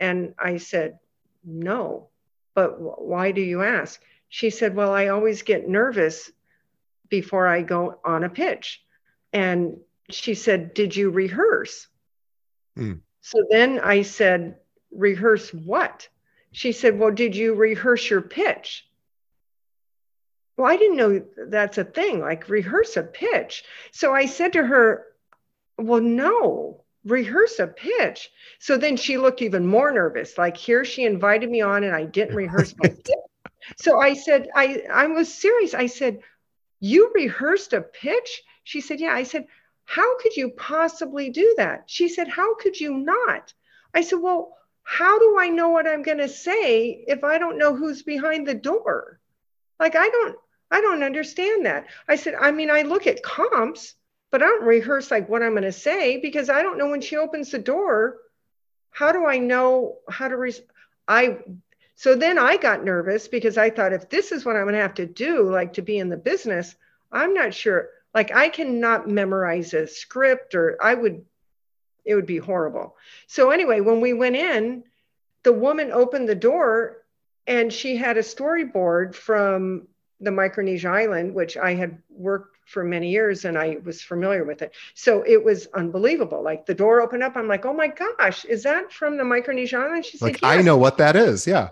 S2: And I said, No. But why do you ask? She said, Well, I always get nervous before I go on a pitch. And she said, Did you rehearse? Mm. So then I said, Rehearse what? She said, Well, did you rehearse your pitch? Well, I didn't know that's a thing, like rehearse a pitch. So I said to her, Well, no, rehearse a pitch. So then she looked even more nervous. Like here she invited me on and I didn't rehearse my pitch. So I said, I, I was serious. I said, You rehearsed a pitch? She said, Yeah. I said, How could you possibly do that? She said, How could you not? I said, Well, how do I know what I'm going to say if I don't know who's behind the door? Like I don't I don't understand that. I said, I mean, I look at comps, but I don't rehearse like what I'm going to say because I don't know when she opens the door. How do I know how to re- I so then I got nervous because I thought if this is what I'm going to have to do like to be in the business, I'm not sure like I cannot memorize a script or I would it would be horrible. So anyway, when we went in, the woman opened the door and she had a storyboard from the Micronesia island, which I had worked for many years and I was familiar with it. So it was unbelievable. Like the door opened up, I'm like, oh my gosh, is that from the Micronesia island?
S1: She like, said, yes. I know what that is. Yeah.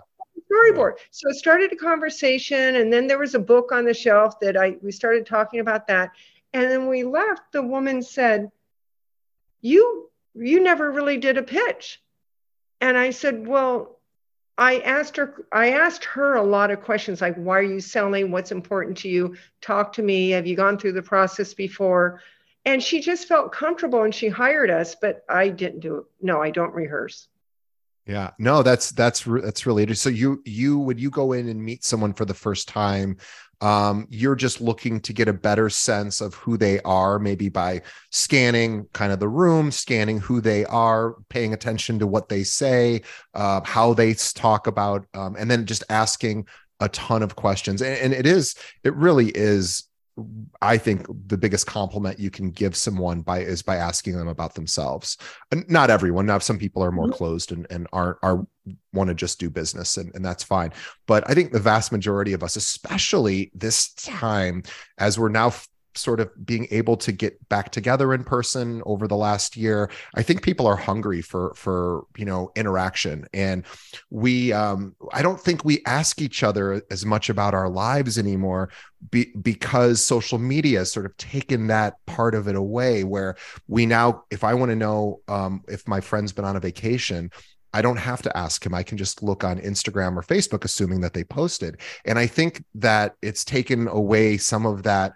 S2: Storyboard. So it started a conversation, and then there was a book on the shelf that I we started talking about that. And then we left. The woman said, You you never really did a pitch. And I said, well, I asked her, I asked her a lot of questions like, why are you selling? What's important to you? Talk to me. Have you gone through the process before? And she just felt comfortable and she hired us, but I didn't do it. No, I don't rehearse.
S1: Yeah, no, that's that's that's really interesting. So you you would you go in and meet someone for the first time um, you're just looking to get a better sense of who they are, maybe by scanning kind of the room, scanning who they are, paying attention to what they say, uh, how they talk about, um, and then just asking a ton of questions. And, and it is, it really is I think the biggest compliment you can give someone by is by asking them about themselves. And not everyone. Now, some people are more mm-hmm. closed and, and aren't are want to just do business, and, and that's fine. But I think the vast majority of us, especially this time, as we're now sort of being able to get back together in person over the last year i think people are hungry for for you know interaction and we um i don't think we ask each other as much about our lives anymore be, because social media has sort of taken that part of it away where we now if i want to know um, if my friend's been on a vacation I don't have to ask him. I can just look on Instagram or Facebook, assuming that they posted. And I think that it's taken away some of that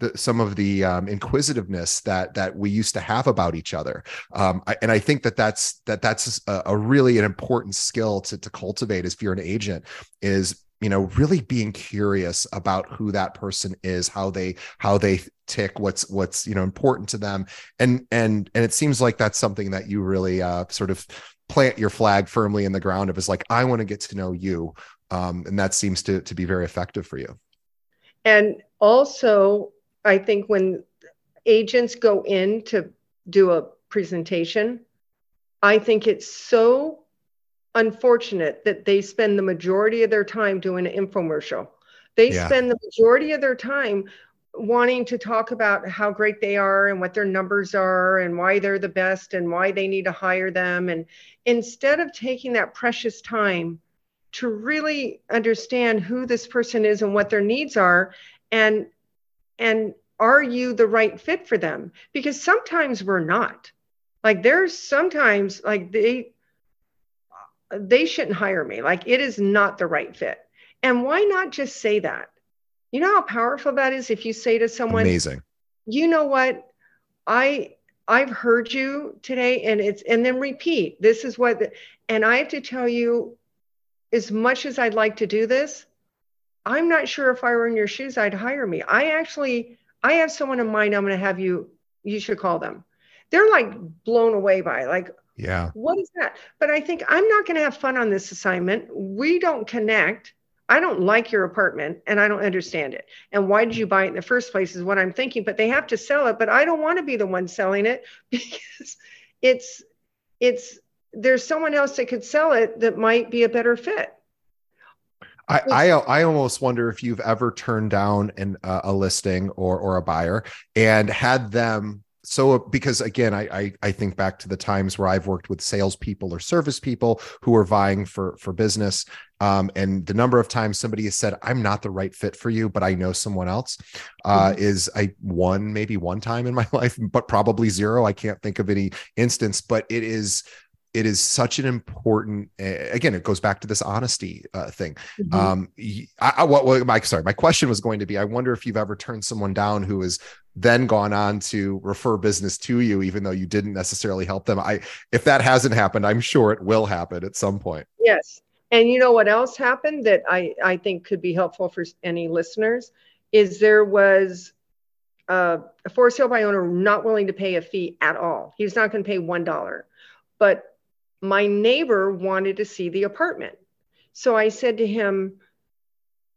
S1: the, some of the um, inquisitiveness that that we used to have about each other. Um, I, and I think that that's that that's a, a, really an important skill to to cultivate if you're an agent is you know really being curious about who that person is how they how they tick what's what's you know important to them and and and it seems like that's something that you really uh, sort of plant your flag firmly in the ground of is like i want to get to know you um, and that seems to to be very effective for you
S2: and also I think when agents go in to do a presentation, I think it's so unfortunate that they spend the majority of their time doing an infomercial. They yeah. spend the majority of their time wanting to talk about how great they are and what their numbers are and why they're the best and why they need to hire them. And instead of taking that precious time to really understand who this person is and what their needs are and and are you the right fit for them? Because sometimes we're not. Like there's sometimes like they they shouldn't hire me. Like it is not the right fit. And why not just say that? You know how powerful that is if you say to someone
S1: amazing.
S2: You know what? I i've heard you today and it's and then repeat. This is what the, and i have to tell you as much as i'd like to do this I'm not sure if I were in your shoes, I'd hire me. I actually, I have someone in mind. I'm going to have you, you should call them. They're like blown away by it. Like,
S1: yeah,
S2: what is that? But I think I'm not going to have fun on this assignment. We don't connect. I don't like your apartment and I don't understand it. And why did you buy it in the first place is what I'm thinking. But they have to sell it. But I don't want to be the one selling it because it's, it's, there's someone else that could sell it that might be a better fit.
S1: I, I, I almost wonder if you've ever turned down an, uh, a listing or or a buyer and had them so because again I, I, I think back to the times where I've worked with salespeople or service people who are vying for for business um, and the number of times somebody has said I'm not the right fit for you but I know someone else uh, mm-hmm. is I one maybe one time in my life but probably zero I can't think of any instance but it is it is such an important again it goes back to this honesty uh, thing mm-hmm. um I, I, what, what my sorry my question was going to be i wonder if you've ever turned someone down who has then gone on to refer business to you even though you didn't necessarily help them i if that hasn't happened i'm sure it will happen at some point
S2: yes and you know what else happened that i i think could be helpful for any listeners is there was uh, a for sale by owner not willing to pay a fee at all. He was not going to pay one dollar. But my neighbor wanted to see the apartment. So I said to him,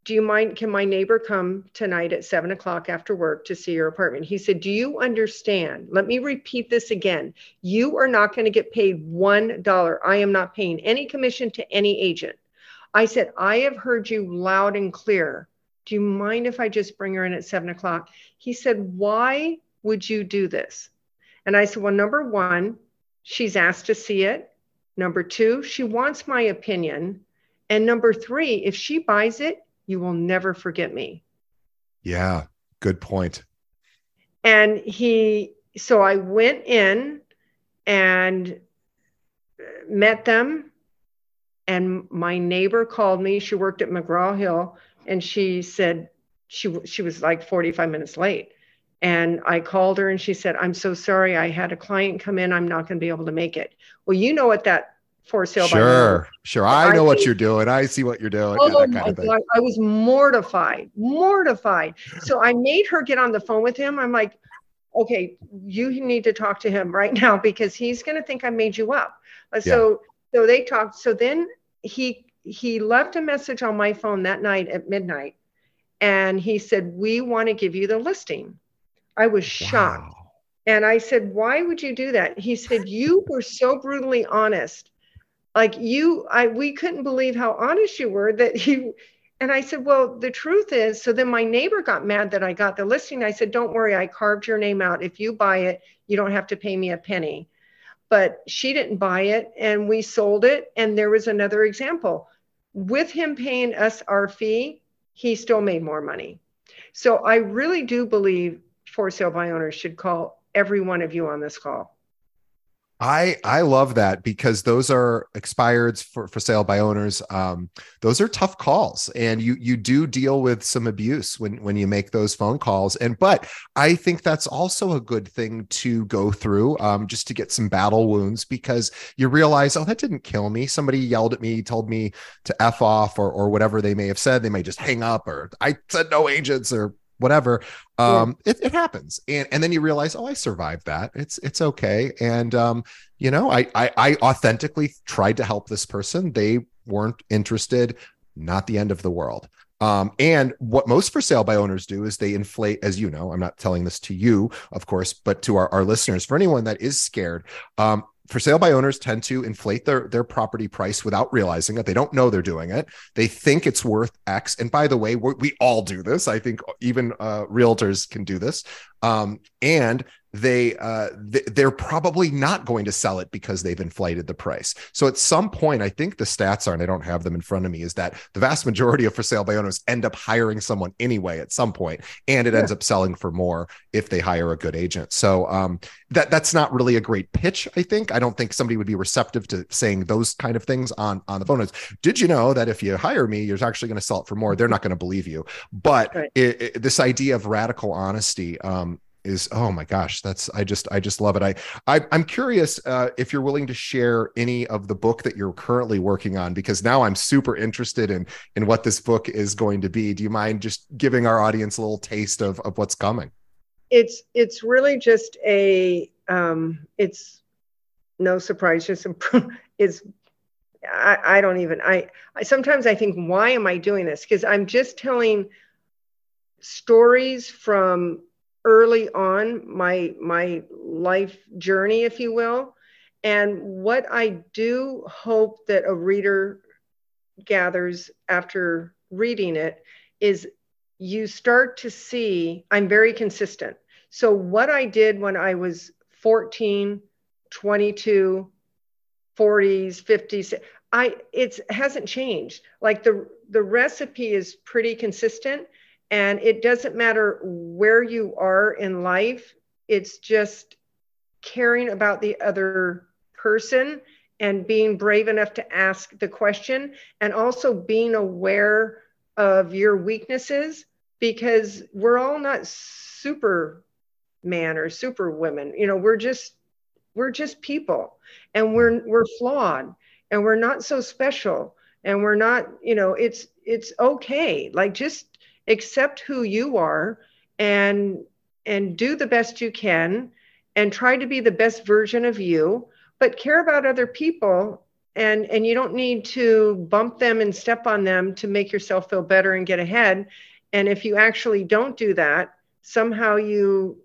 S2: Do you mind? Can my neighbor come tonight at seven o'clock after work to see your apartment? He said, Do you understand? Let me repeat this again. You are not going to get paid $1. I am not paying any commission to any agent. I said, I have heard you loud and clear. Do you mind if I just bring her in at seven o'clock? He said, Why would you do this? And I said, Well, number one, she's asked to see it. Number two, she wants my opinion. And number three, if she buys it, you will never forget me.
S1: Yeah, good point.
S2: And he, so I went in and met them. And my neighbor called me. She worked at McGraw Hill and she said she, she was like 45 minutes late. And I called her and she said, I'm so sorry. I had a client come in. I'm not going to be able to make it. Well, you know what that for sale
S1: sure, Sure. I know I what you're doing. I see what you're doing.
S2: Oh yeah, my God. I was mortified, mortified. So I made her get on the phone with him. I'm like, okay, you need to talk to him right now because he's going to think I made you up. Uh, so, yeah. so they talked. So then he, he left a message on my phone that night at midnight And he said, We want to give you the listing. I was shocked. Wow. And I said, Why would you do that? He said, You were so brutally honest. Like you, I we couldn't believe how honest you were that you and I said, Well, the truth is, so then my neighbor got mad that I got the listing. I said, Don't worry, I carved your name out. If you buy it, you don't have to pay me a penny. But she didn't buy it and we sold it. And there was another example. With him paying us our fee, he still made more money. So I really do believe for sale by owners should call every one of you on this call.
S1: I I love that because those are expireds for, for sale by owners. Um, those are tough calls, and you you do deal with some abuse when when you make those phone calls. And but I think that's also a good thing to go through, um, just to get some battle wounds because you realize, oh, that didn't kill me. Somebody yelled at me, told me to f off, or or whatever they may have said. They may just hang up, or I said no agents, or whatever um yeah. it, it happens. And and then you realize oh i survived that. It's it's okay. And um you know I, I i authentically tried to help this person. They weren't interested. Not the end of the world. Um, and what most for sale by owners do is they inflate, as you know, I'm not telling this to you, of course, but to our, our listeners, for anyone that is scared, um, for sale by owners tend to inflate their their property price without realizing it. They don't know they're doing it. They think it's worth X. And by the way, we all do this. I think even uh, realtors can do this. Um, and they uh, th- they're probably not going to sell it because they've inflated the price. So at some point, I think the stats are, and I don't have them in front of me, is that the vast majority of for sale by owners end up hiring someone anyway at some point, and it yeah. ends up selling for more if they hire a good agent. So um, that that's not really a great pitch. I think I don't think somebody would be receptive to saying those kind of things on on the phone. Is Did you know that if you hire me, you're actually going to sell it for more? They're not going to believe you. But right. it, it, this idea of radical honesty. Um, is oh my gosh that's i just i just love it. I, I am curious uh, if you're willing to share any of the book that you're currently working on because now i'm super interested in in what this book is going to be. Do you mind just giving our audience a little taste of of what's coming?
S2: It's it's really just a um it's no surprise just it's I, I don't even I, I sometimes i think why am i doing this? Because i'm just telling stories from early on my my life journey if you will. And what i do hope that a reader gathers after reading it is you start to see i'm very consistent. So what i did when i was 14 22 40s 50s i it hasn't changed. Like the the recipe is pretty consistent and it doesn't matter where you are in life, it's just caring about the other person and being brave enough to ask the question and also being aware of your weaknesses because we're all not super superman or super women you know we're just we're just people and we're we're flawed and we're not so special and we're not you know it's it's okay. Like just accept who you are and and do the best you can and try to be the best version of you but care about other people and and you don't need to bump them and step on them to make yourself feel better and get ahead. And if you actually don't do that somehow you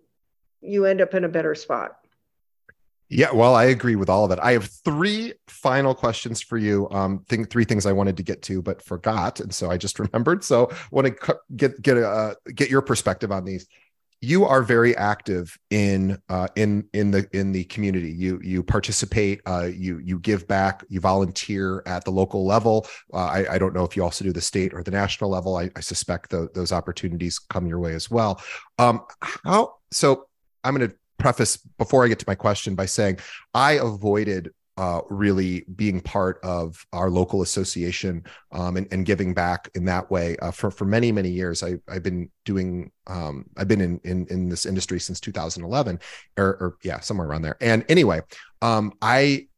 S2: you end up in a better spot
S1: yeah, well, I agree with all of it. I have three final questions for you. Um, think three things I wanted to get to, but forgot, and so I just remembered. So, want to get get uh, get your perspective on these. You are very active in uh, in in the in the community. You you participate. Uh, you you give back. You volunteer at the local level. Uh, I, I don't know if you also do the state or the national level. I, I suspect the, those opportunities come your way as well. Um, how so? I'm going to preface before I get to my question by saying I avoided uh, really being part of our local association um, and, and, giving back in that way uh, for for many many years. I, have been doing um, I've been in, in in this industry since 2011 or, or yeah somewhere around there. And anyway, um, I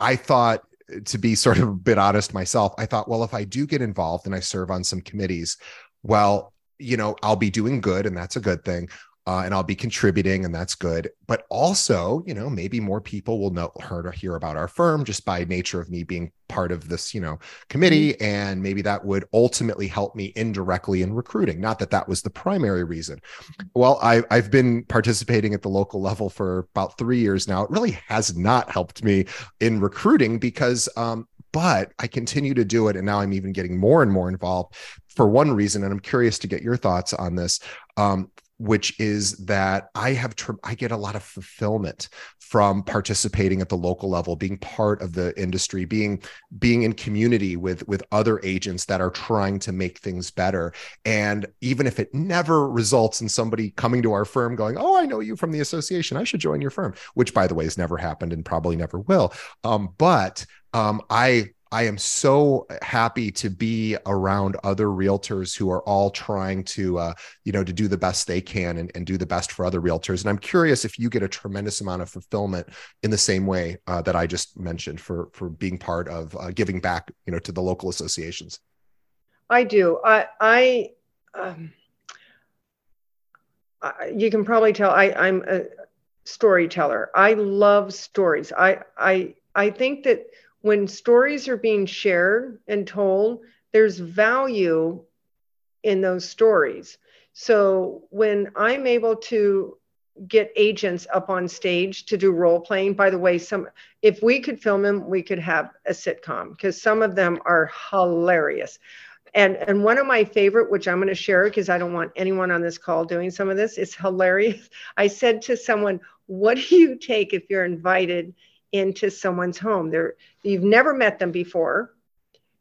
S1: I thought to be sort of a bit honest myself, I thought well if I do get involved and I serve on some committees, well you know I'll be doing good and that's a good thing uh, and I'll be contributing, and that's good. But also, you know, maybe more people will know, heard or hear about our firm just by nature of me being part of this, you know, committee, mm-hmm. and maybe that would ultimately help me indirectly in recruiting. Not that that was the primary reason. Well, I, I've been participating at the local level for about three years now. It really has not helped me in recruiting because um, but I continue to do it. And now I'm even getting more and more involved for one reason. And I'm curious to get your thoughts on this. Um, which is that I have I get a lot of fulfillment from participating at the local level, being part of the industry, being being in community with with other agents that are trying to make things better. And even if it never results in somebody coming to our firm going, "Oh, I know you from the association. I should join your firm," which by the way has never happened and probably never will. Um, but um, I I am so happy to be around other realtors who are all trying to, uh, you know, to do the best they can and, and, do the best for other realtors. And I'm curious if you get a tremendous amount of fulfillment in the same way uh, that I just mentioned for for being part of uh, giving back, you know, to the local associations.
S2: I do. I, I, um, you can probably tell I, I'm a storyteller. I love stories. I, I, I think that when stories are being shared and told, there's value in those stories. So when I'm able to get agents up on stage to do role playing, by the way, some if we could film them, we could have a sitcom because some of them are hilarious. And and one of my favorite, which I'm going to share because I don't want anyone on this call doing some of this, is hilarious. I said to someone, "What do you take if you're invited into someone's home. They're, you've never met them before,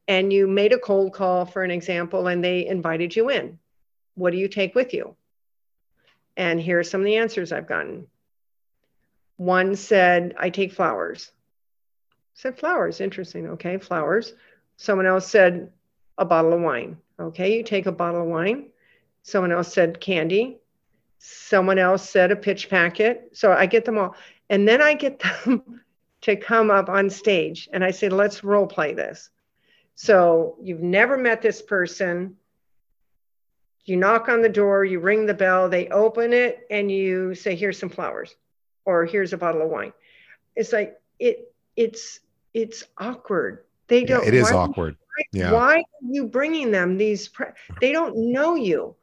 S2: and you made a cold call, for an example, and they invited you in. What do you take with you? And here are some of the answers I've gotten. One said, I take flowers. I said flowers, interesting. Okay, flowers. Someone else said, a bottle of wine. Okay, you take a bottle of wine. Someone else said candy. Someone else said a pitch packet. So I get them all. And then I get them to come up on stage. And I said, let's role play this. So you've never met this person. You knock on the door, you ring the bell, they open it, and you say, here's some flowers or here's a bottle of wine. It's like it it's it's awkward. They don't
S1: yeah, it is why, awkward.
S2: Why, yeah. why are you bringing them these pre- they don't know you.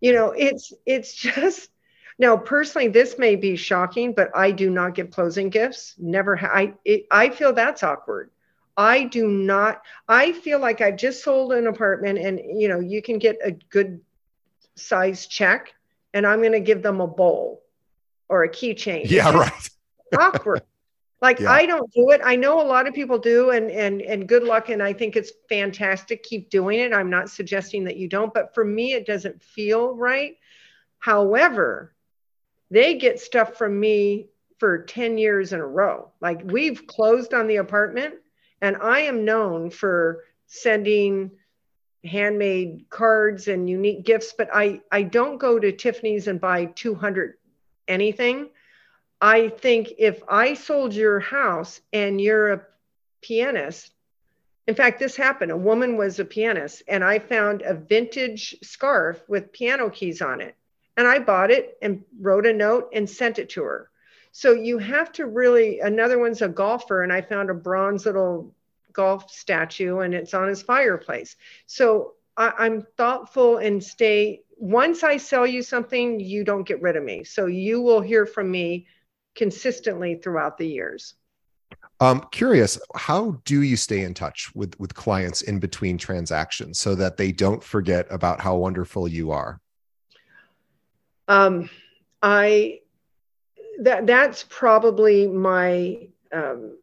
S2: You know, it's it's just now, personally, this may be shocking, but I do not give closing gifts. Never. Ha- I it, I feel that's awkward. I do not. I feel like I've just sold an apartment, and you know, you can get a good size check, and I'm going to give them a bowl or a keychain.
S1: Yeah, right.
S2: awkward. Like yeah. I don't do it. I know a lot of people do, and and and good luck. And I think it's fantastic. Keep doing it. I'm not suggesting that you don't, but for me, it doesn't feel right. However, they get stuff from me for 10 years in a row. Like we've closed on the apartment, and I am known for sending handmade cards and unique gifts, but I, I don't go to Tiffany's and buy 200 anything. I think if I sold your house and you're a pianist, in fact, this happened. A woman was a pianist, and I found a vintage scarf with piano keys on it. And I bought it and wrote a note and sent it to her. So you have to really, another one's a golfer, and I found a bronze little golf statue and it's on his fireplace. So I, am thoughtful and stay. Once I sell you something, you don't get rid of me. So you will hear from me consistently throughout the years.
S1: Um, curious, how do you stay in touch with with clients in between transactions so that they don't forget about how wonderful you are?
S2: Um, I that that's probably my um,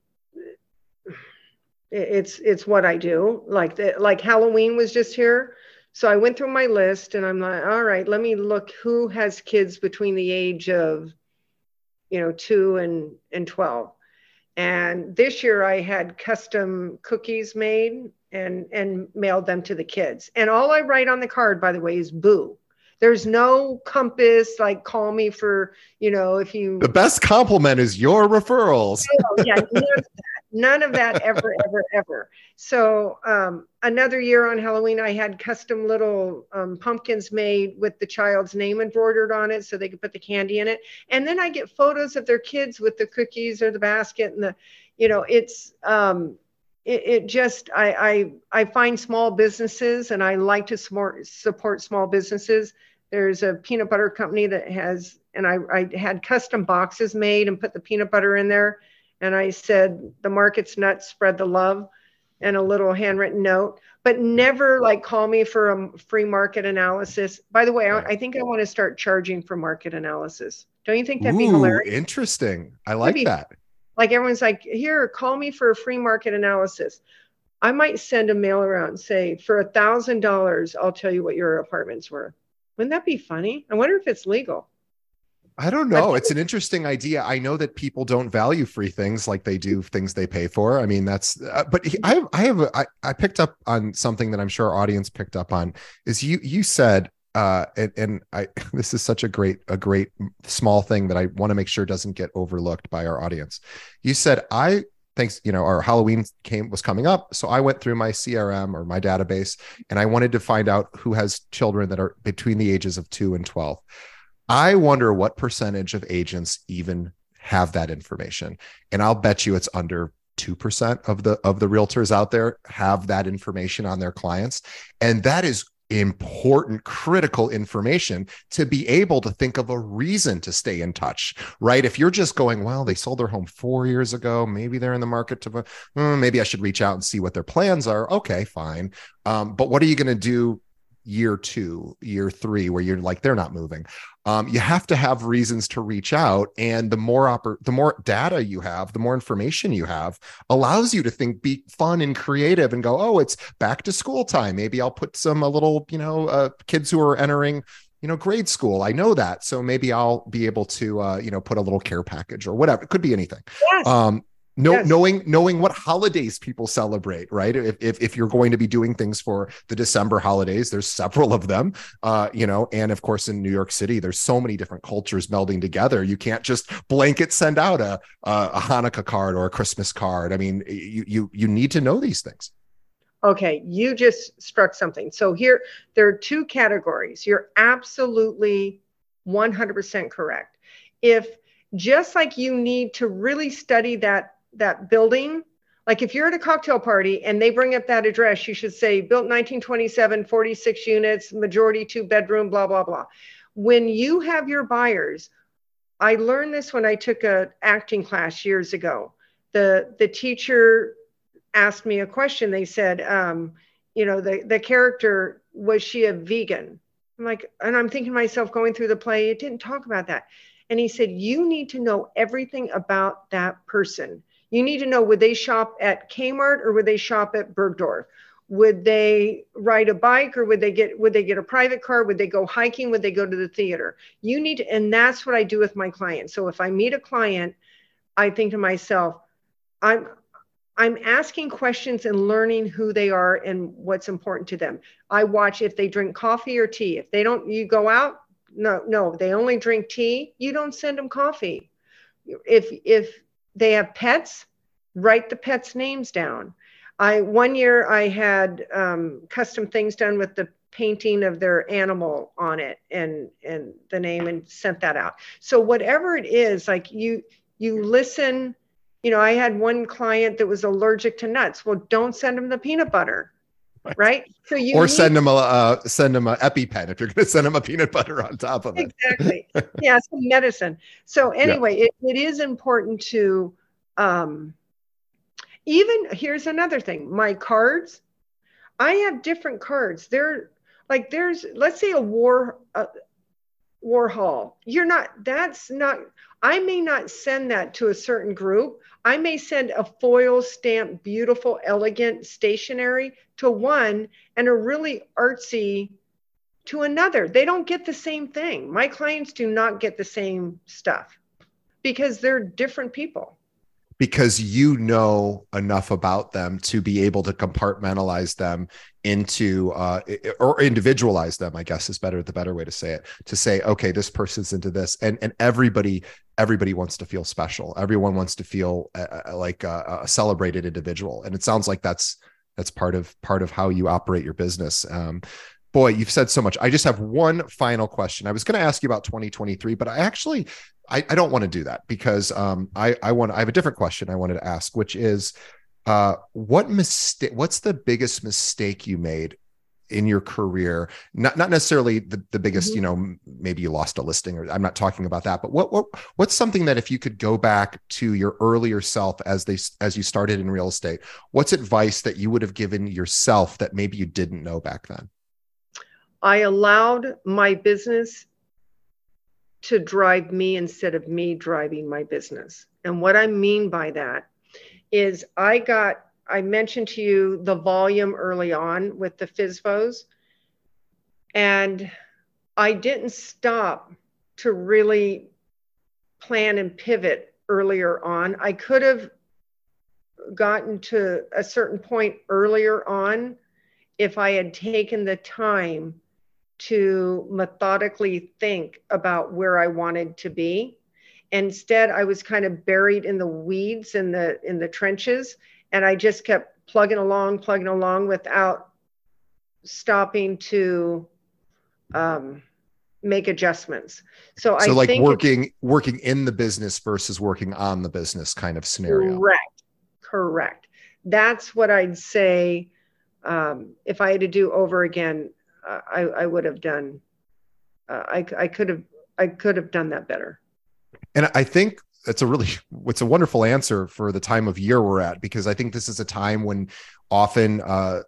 S2: it's it's what I do. Like the, like Halloween was just here, so I went through my list and I'm like, all right, let me look who has kids between the age of you know two and and twelve. And this year I had custom cookies made and and mailed them to the kids. And all I write on the card, by the way, is boo there's no compass like call me for, you know, if you.
S1: The best compliment is your referrals.
S2: oh, yeah, none of that, none of that ever, ever, ever. So um, another year on Halloween, I had custom little um, pumpkins made with the child's name embroidered on it so they could put the candy in it. And then I get photos of their kids with the cookies or the basket and the, you know, it's, um, it, it just I, I I find small businesses and I like to support support small businesses. There's a peanut butter company that has and I, I had custom boxes made and put the peanut butter in there. And I said, the market's nuts, spread the love, and a little handwritten note, but never like call me for a free market analysis. By the way, I, I think I want to start charging for market analysis. Don't you think that'd Ooh, be hilarious?
S1: Interesting. I like be, that.
S2: Like everyone's like, here, call me for a free market analysis. I might send a mail around and say, for a thousand dollars, I'll tell you what your apartment's worth. Wouldn't that be funny? I wonder if it's legal.
S1: I don't know. It's an interesting idea. I know that people don't value free things like they do things they pay for. I mean, that's. Uh, but he, I, I have. A, I, I picked up on something that I'm sure our audience picked up on. Is you you said, uh, and, and I this is such a great a great small thing that I want to make sure doesn't get overlooked by our audience. You said I thanks you know our halloween came was coming up so i went through my crm or my database and i wanted to find out who has children that are between the ages of 2 and 12 I wonder what percentage of agents even have that information. And I'll bet you it's under 2% of the of the realtors out there have that information on their clients. And that is important critical information to be able to think of a reason to stay in touch right? If you're just going well they sold their home four years ago. Maybe they're in the market to hmm, maybe i should reach out and see what their plans are. Okay fine. Um, but what are you going to do year two, year three, where you're like, they're not moving. Um, you have to have reasons to reach out. And the more oppor- the more data you have, the more information you have allows you to think, be fun and creative and go, oh, it's back to school time. Maybe I'll put some, a little, you know, uh, kids who are entering you know grade school i know that so maybe i'll be able to uh, you know put a little care package or whatever it could be anything yes. um no, yes. knowing knowing what holidays people celebrate, right? If, if, if you're going to be doing things for the December holidays, there's several of them, uh, you know, and of course in New York City, there's so many different cultures melding together. You can't just blanket send out a a Hanukkah card or a Christmas card. I mean, you you you need to know these things.
S2: Okay, you just struck something. So here there are two categories. You're absolutely 100% correct. If just like you need to really study that that building like if you're at a cocktail party and they bring up that address you should say built 1927 46 units majority two bedroom blah blah blah. When you have your buyers i learned this when i took a acting class years ago. The the teacher asked me a question. They said um, you know the the character was she a vegan? I'm like and i'm thinking myself going through the play it didn't talk about that. And he said you need to know everything about that person you need to know would they shop at Kmart or would they shop at Bergdorf? Would they ride a bike or would they get would they get a private car? Would they go hiking? Would they go to the theater? You need to, and that's what I do with my clients. So if I meet a client, I think to myself, I'm I'm asking questions and learning who they are and what's important to them. I watch if they drink coffee or tea. If they don't, you go out. No, no, they only drink tea. You don't send them coffee. If if they have pets, write the pets' names down. I one year I had um, custom things done with the painting of their animal on it and and the name and sent that out. So whatever it is, like you you listen. You know, I had one client that was allergic to nuts. Well, don't send them the peanut butter right.
S1: So you or send them a uh, send them a EpiPen if you're going to send them a peanut butter on top of
S2: it. Exactly. yeah, some medicine. So anyway, yeah. it, it is important to um, even here's another thing. My cards, I have different cards. They're like there's let's say a war uh, Warhol. You're not. That's not. I may not send that to a certain group. I may send a foil stamped, beautiful, elegant stationery to one and a really artsy to another. They don't get the same thing. My clients do not get the same stuff because they're different people
S1: because you know enough about them to be able to compartmentalize them into uh, or individualize them i guess is better the better way to say it to say okay this person's into this and and everybody everybody wants to feel special. Everyone wants to feel uh, uh like a, a, celebrated individual. And it sounds like that's that's part of part of how you operate your business. Um, boy you've said so much. I just have one final question. I was going to ask you about 2023 but i actually I, I don't want to do that because um, I, I want I have a different question I wanted to ask, which is Uh, what mistake? What's the biggest mistake you made in your career not not necessarily the, the biggest mm-hmm. you know maybe you lost a listing or i'm not talking about that but what, what what's something that if you could go back to your earlier self as they as you started in real estate what's advice that you would have given yourself that maybe you didn't know back then
S2: i allowed my business to drive me instead of me driving my business and what i mean by that is i got I mentioned to you the volume early on with the FSBOs. And I didn't stop to really plan and pivot earlier on. I could have gotten to a certain point earlier on if I had taken the time to methodically think about where I wanted to be. Instead, I was kind of buried in the weeds in the in the trenches and I just kept plugging along, plugging along without stopping to um, make adjustments. So, I
S1: so
S2: I
S1: like working working in the business versus working on the business kind of scenario.
S2: Correct, correct. That's what I'd say. Um, if I had to do over again, uh, I, I would have done. Uh, I, I could have I could have done that better.
S1: And I think it's a really it's a wonderful answer for the time of year we're at because I think this is a time when often uh,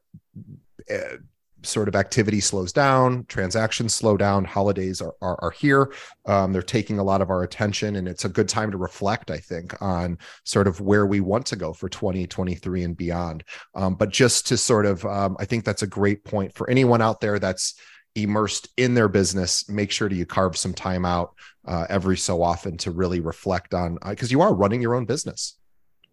S1: uh, sort of activity slows down, transactions slow down, holidays are are, are here. Um, they're taking a lot of our attention, and it's a good time to reflect. I think on sort of where we want to go for 2023 and beyond. Um, but just to sort of, um, I think that's a great point for anyone out there that's immersed in their business make sure to you carve some time out uh, every so often to really reflect on because uh, you are running your own business.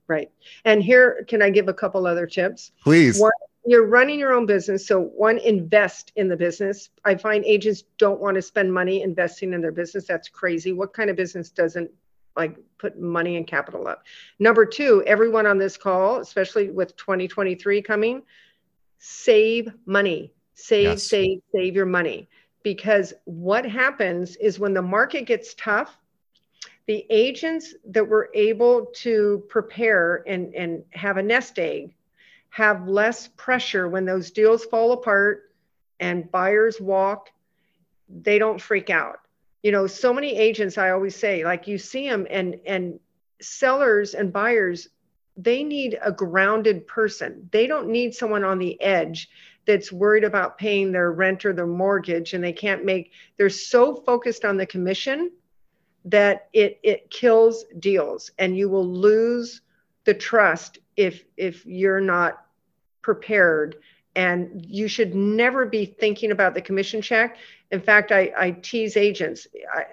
S2: Right. And here can i give a couple other tips?
S1: Please.
S2: One, you're running your own business so one invest in the business. I find agents don't want to spend money investing in their business. That's crazy. What kind of business doesn't like put money and capital up? Number two everyone on this call especially with 2023 coming save money Save, yes. save, save your money. Because what happens is when the market gets tough, the agents that were able to prepare and, and have a nest egg have less pressure when those deals fall apart and buyers walk, they don't freak out. You know, so many agents, I always say, like you see them and and sellers and buyers, they need a grounded person. They don't need someone on the edge that's worried about paying their rent or their mortgage and they can't make they're so focused on the commission that it it kills deals and you will lose the trust if if you're not prepared. And you should never be thinking about the commission check. In fact i, I tease agents. I,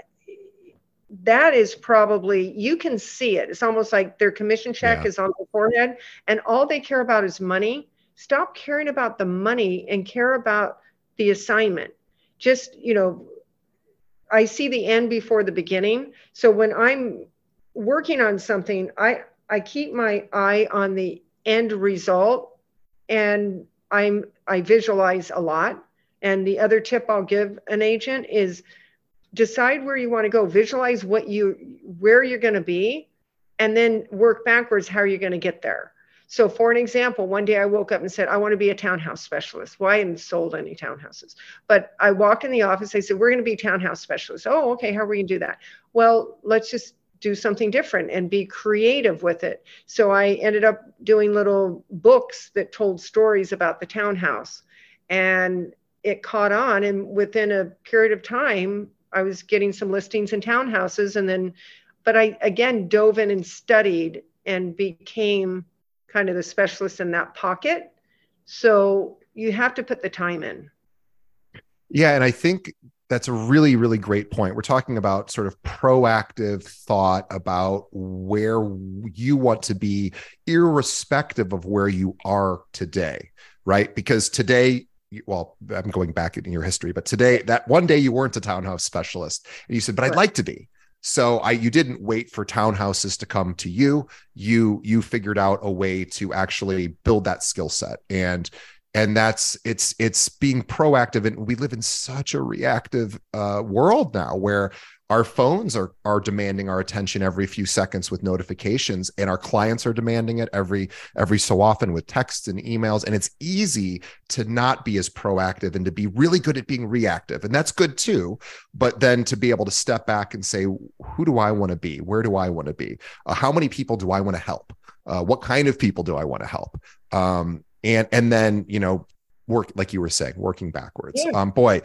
S2: that is probably you can see it. It's almost like their commission check yeah. is on their forehead and all they care about is money stop caring about the money and care about the assignment. Just you know i see the end before the beginning. So when i'm working on something i i keep my eye on the end result and i'm i visualize a lot. And the other tip i'll give an agent is decide where you want to go visualize what you where you're going to be and then work backwards how you're going to get there so, for an example, one day I woke up and said, I want to be a townhouse specialist. Well, I hadn't sold any townhouses, but I walked in the office. I said, We're going to be townhouse specialists. Oh, okay. How are we going to do that? Well, let's just do something different and be creative with it. So, I ended up doing little books that told stories about the townhouse. And it caught on. And within a period of time, I was getting some listings in townhouses. And then, but I again dove in and studied and became kind of the specialist in that pocket. So you have to put the time in.
S1: Yeah. And I think that's a really, really great point. We're talking about sort of proactive thought about where you want to be, irrespective of where you are today, right? Because today, well, I'm going back in your history, but today, that one day you weren't a townhouse specialist and you said, but I'd like to be. So I you didn't wait for townhouses to come to you. You you figured out a way to actually build that skill set. And and that's it's it's being proactive. And we live in such a reactive uh, world now where our phones are are demanding our attention every few seconds with notifications and our clients are demanding it every every so often with texts and emails. And it's easy to not be as proactive and to be really good at being reactive. And that's good too. But then to be able to step back and say who do i want to be? Where do i want to be? Uh, how many people do i want to help? Uh, what kind of people do i want to help? Um, and and then you know work like you were saying working backwards yeah. um boy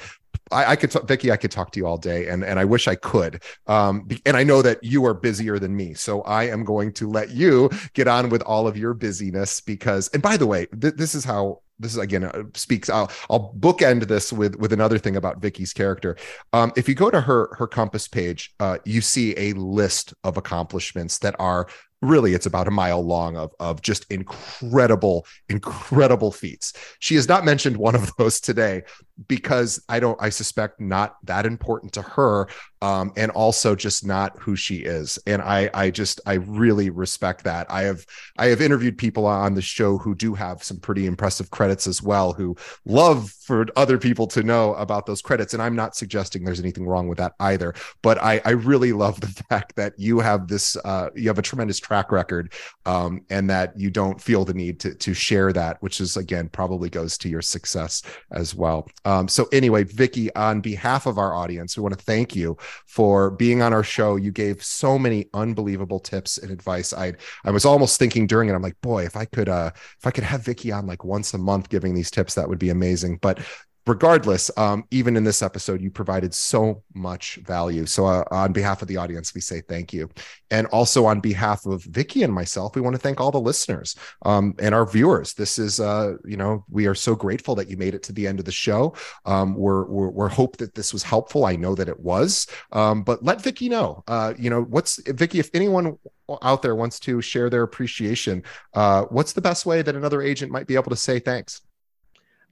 S1: I, I could, t- Vicki, I could talk to you all day, and and I wish I could. Um, and I know that you are busier than me, so I am going to let you get on with all of your busyness because. And by the way, th- this is how this is again uh, speaks i'll i'll bookend this with with another thing about vicky's character um, if you go to her her compass page uh, you see a list of accomplishments that are really it's about a mile long of of just incredible incredible feats. She has not mentioned one of those today because i don't i suspect not that important to her um, and also just not who she is. And i i just i really respect that. I have i have interviewed people on the show who do have some pretty impressive credits as well who love for other people to know about those credits. And i'm not suggesting there's anything wrong with that either. But i i really love the fact that you have this uh, you have a tremendous track record um, and that you don't feel the need to to share that which is again probably goes to your success as well um, so anyway vicki on behalf of our audience we want to thank you for being on our show. You gave so many unbelievable tips and advice. I i was almost thinking during it i'm like boy if i could uh if i could have vicki on like once a month giving these tips that would be amazing. But regardless, um, even in this episode, you provided so much value. So, uh, on behalf of the audience, we say thank you. And also on behalf of Vicky and myself, we want to thank all the listeners um, and our viewers. This is, uh, you know, we are so grateful that you made it to the end of the show. Um, we're, we're, we're hope that this was helpful. I know that it was, um, but let Vicky know, uh, you know, what's Vicky, if anyone out there wants to share their appreciation, uh, what's the best way that another agent might be able to say thanks?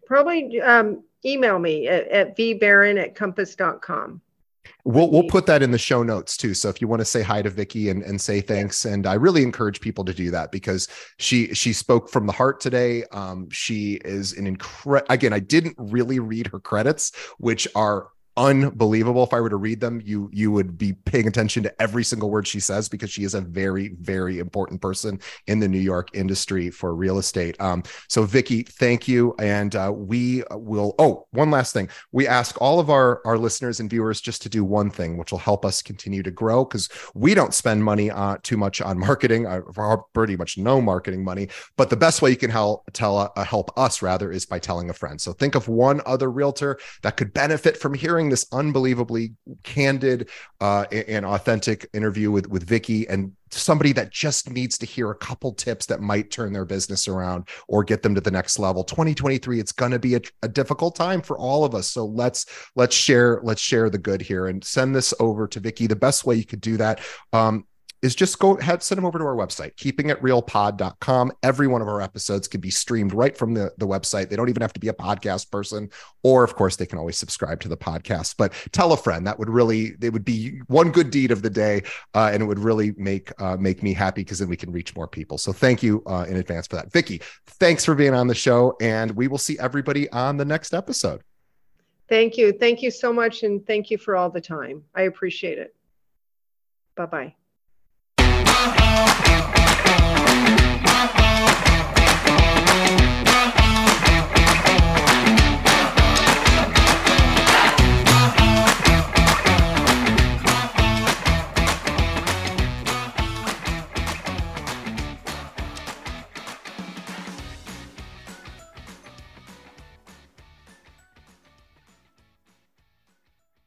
S2: Probably um, email me at, at vbaron at compass.com.
S1: We'll we'll put that in the show notes too. So if you want to say hi to Vicki and, and say thanks, and I really encourage people to do that because she she spoke from the heart today. Um, she is an incredible. Again, I didn't really read her credits, which are unbelievable. If i were to read them you you would be paying attention to every single word she says because she is a very very important person in the new york industry for real estate. Um, so vicki thank you. And uh, we will oh one last thing. We ask all of our our listeners and viewers just to do one thing which will help us continue to grow because we don't spend money uh, too much on marketing. Uh, pretty much no marketing money but the best way you can help tell uh, help us rather is by telling a friend. So think of one other realtor that could benefit from hearing this unbelievably candid uh, and authentic interview with with Vicki and somebody that just needs to hear a couple tips that might turn their business around or get them to the next level. 2023 it's going to be a, a, difficult time for all of us. So let's let's share let's share the good here and send this over to Vicki the best way you could do that um, is just go ahead, send them over to our website, keepingitrealpod.com. Every one of our episodes can be streamed right from the, the website. They don't even have to be a podcast person, or of course, they can always subscribe to the podcast. But tell a friend. That would really, it would be one good deed of the day, uh, and it would really make uh, make me happy because then we can reach more people. So thank you uh, in advance for that, Vicki. Thanks for being on the show, and we will see everybody on the next episode.
S2: Thank you. Thank you so much, and thank you for all the time. I appreciate it. Bye bye. Bye.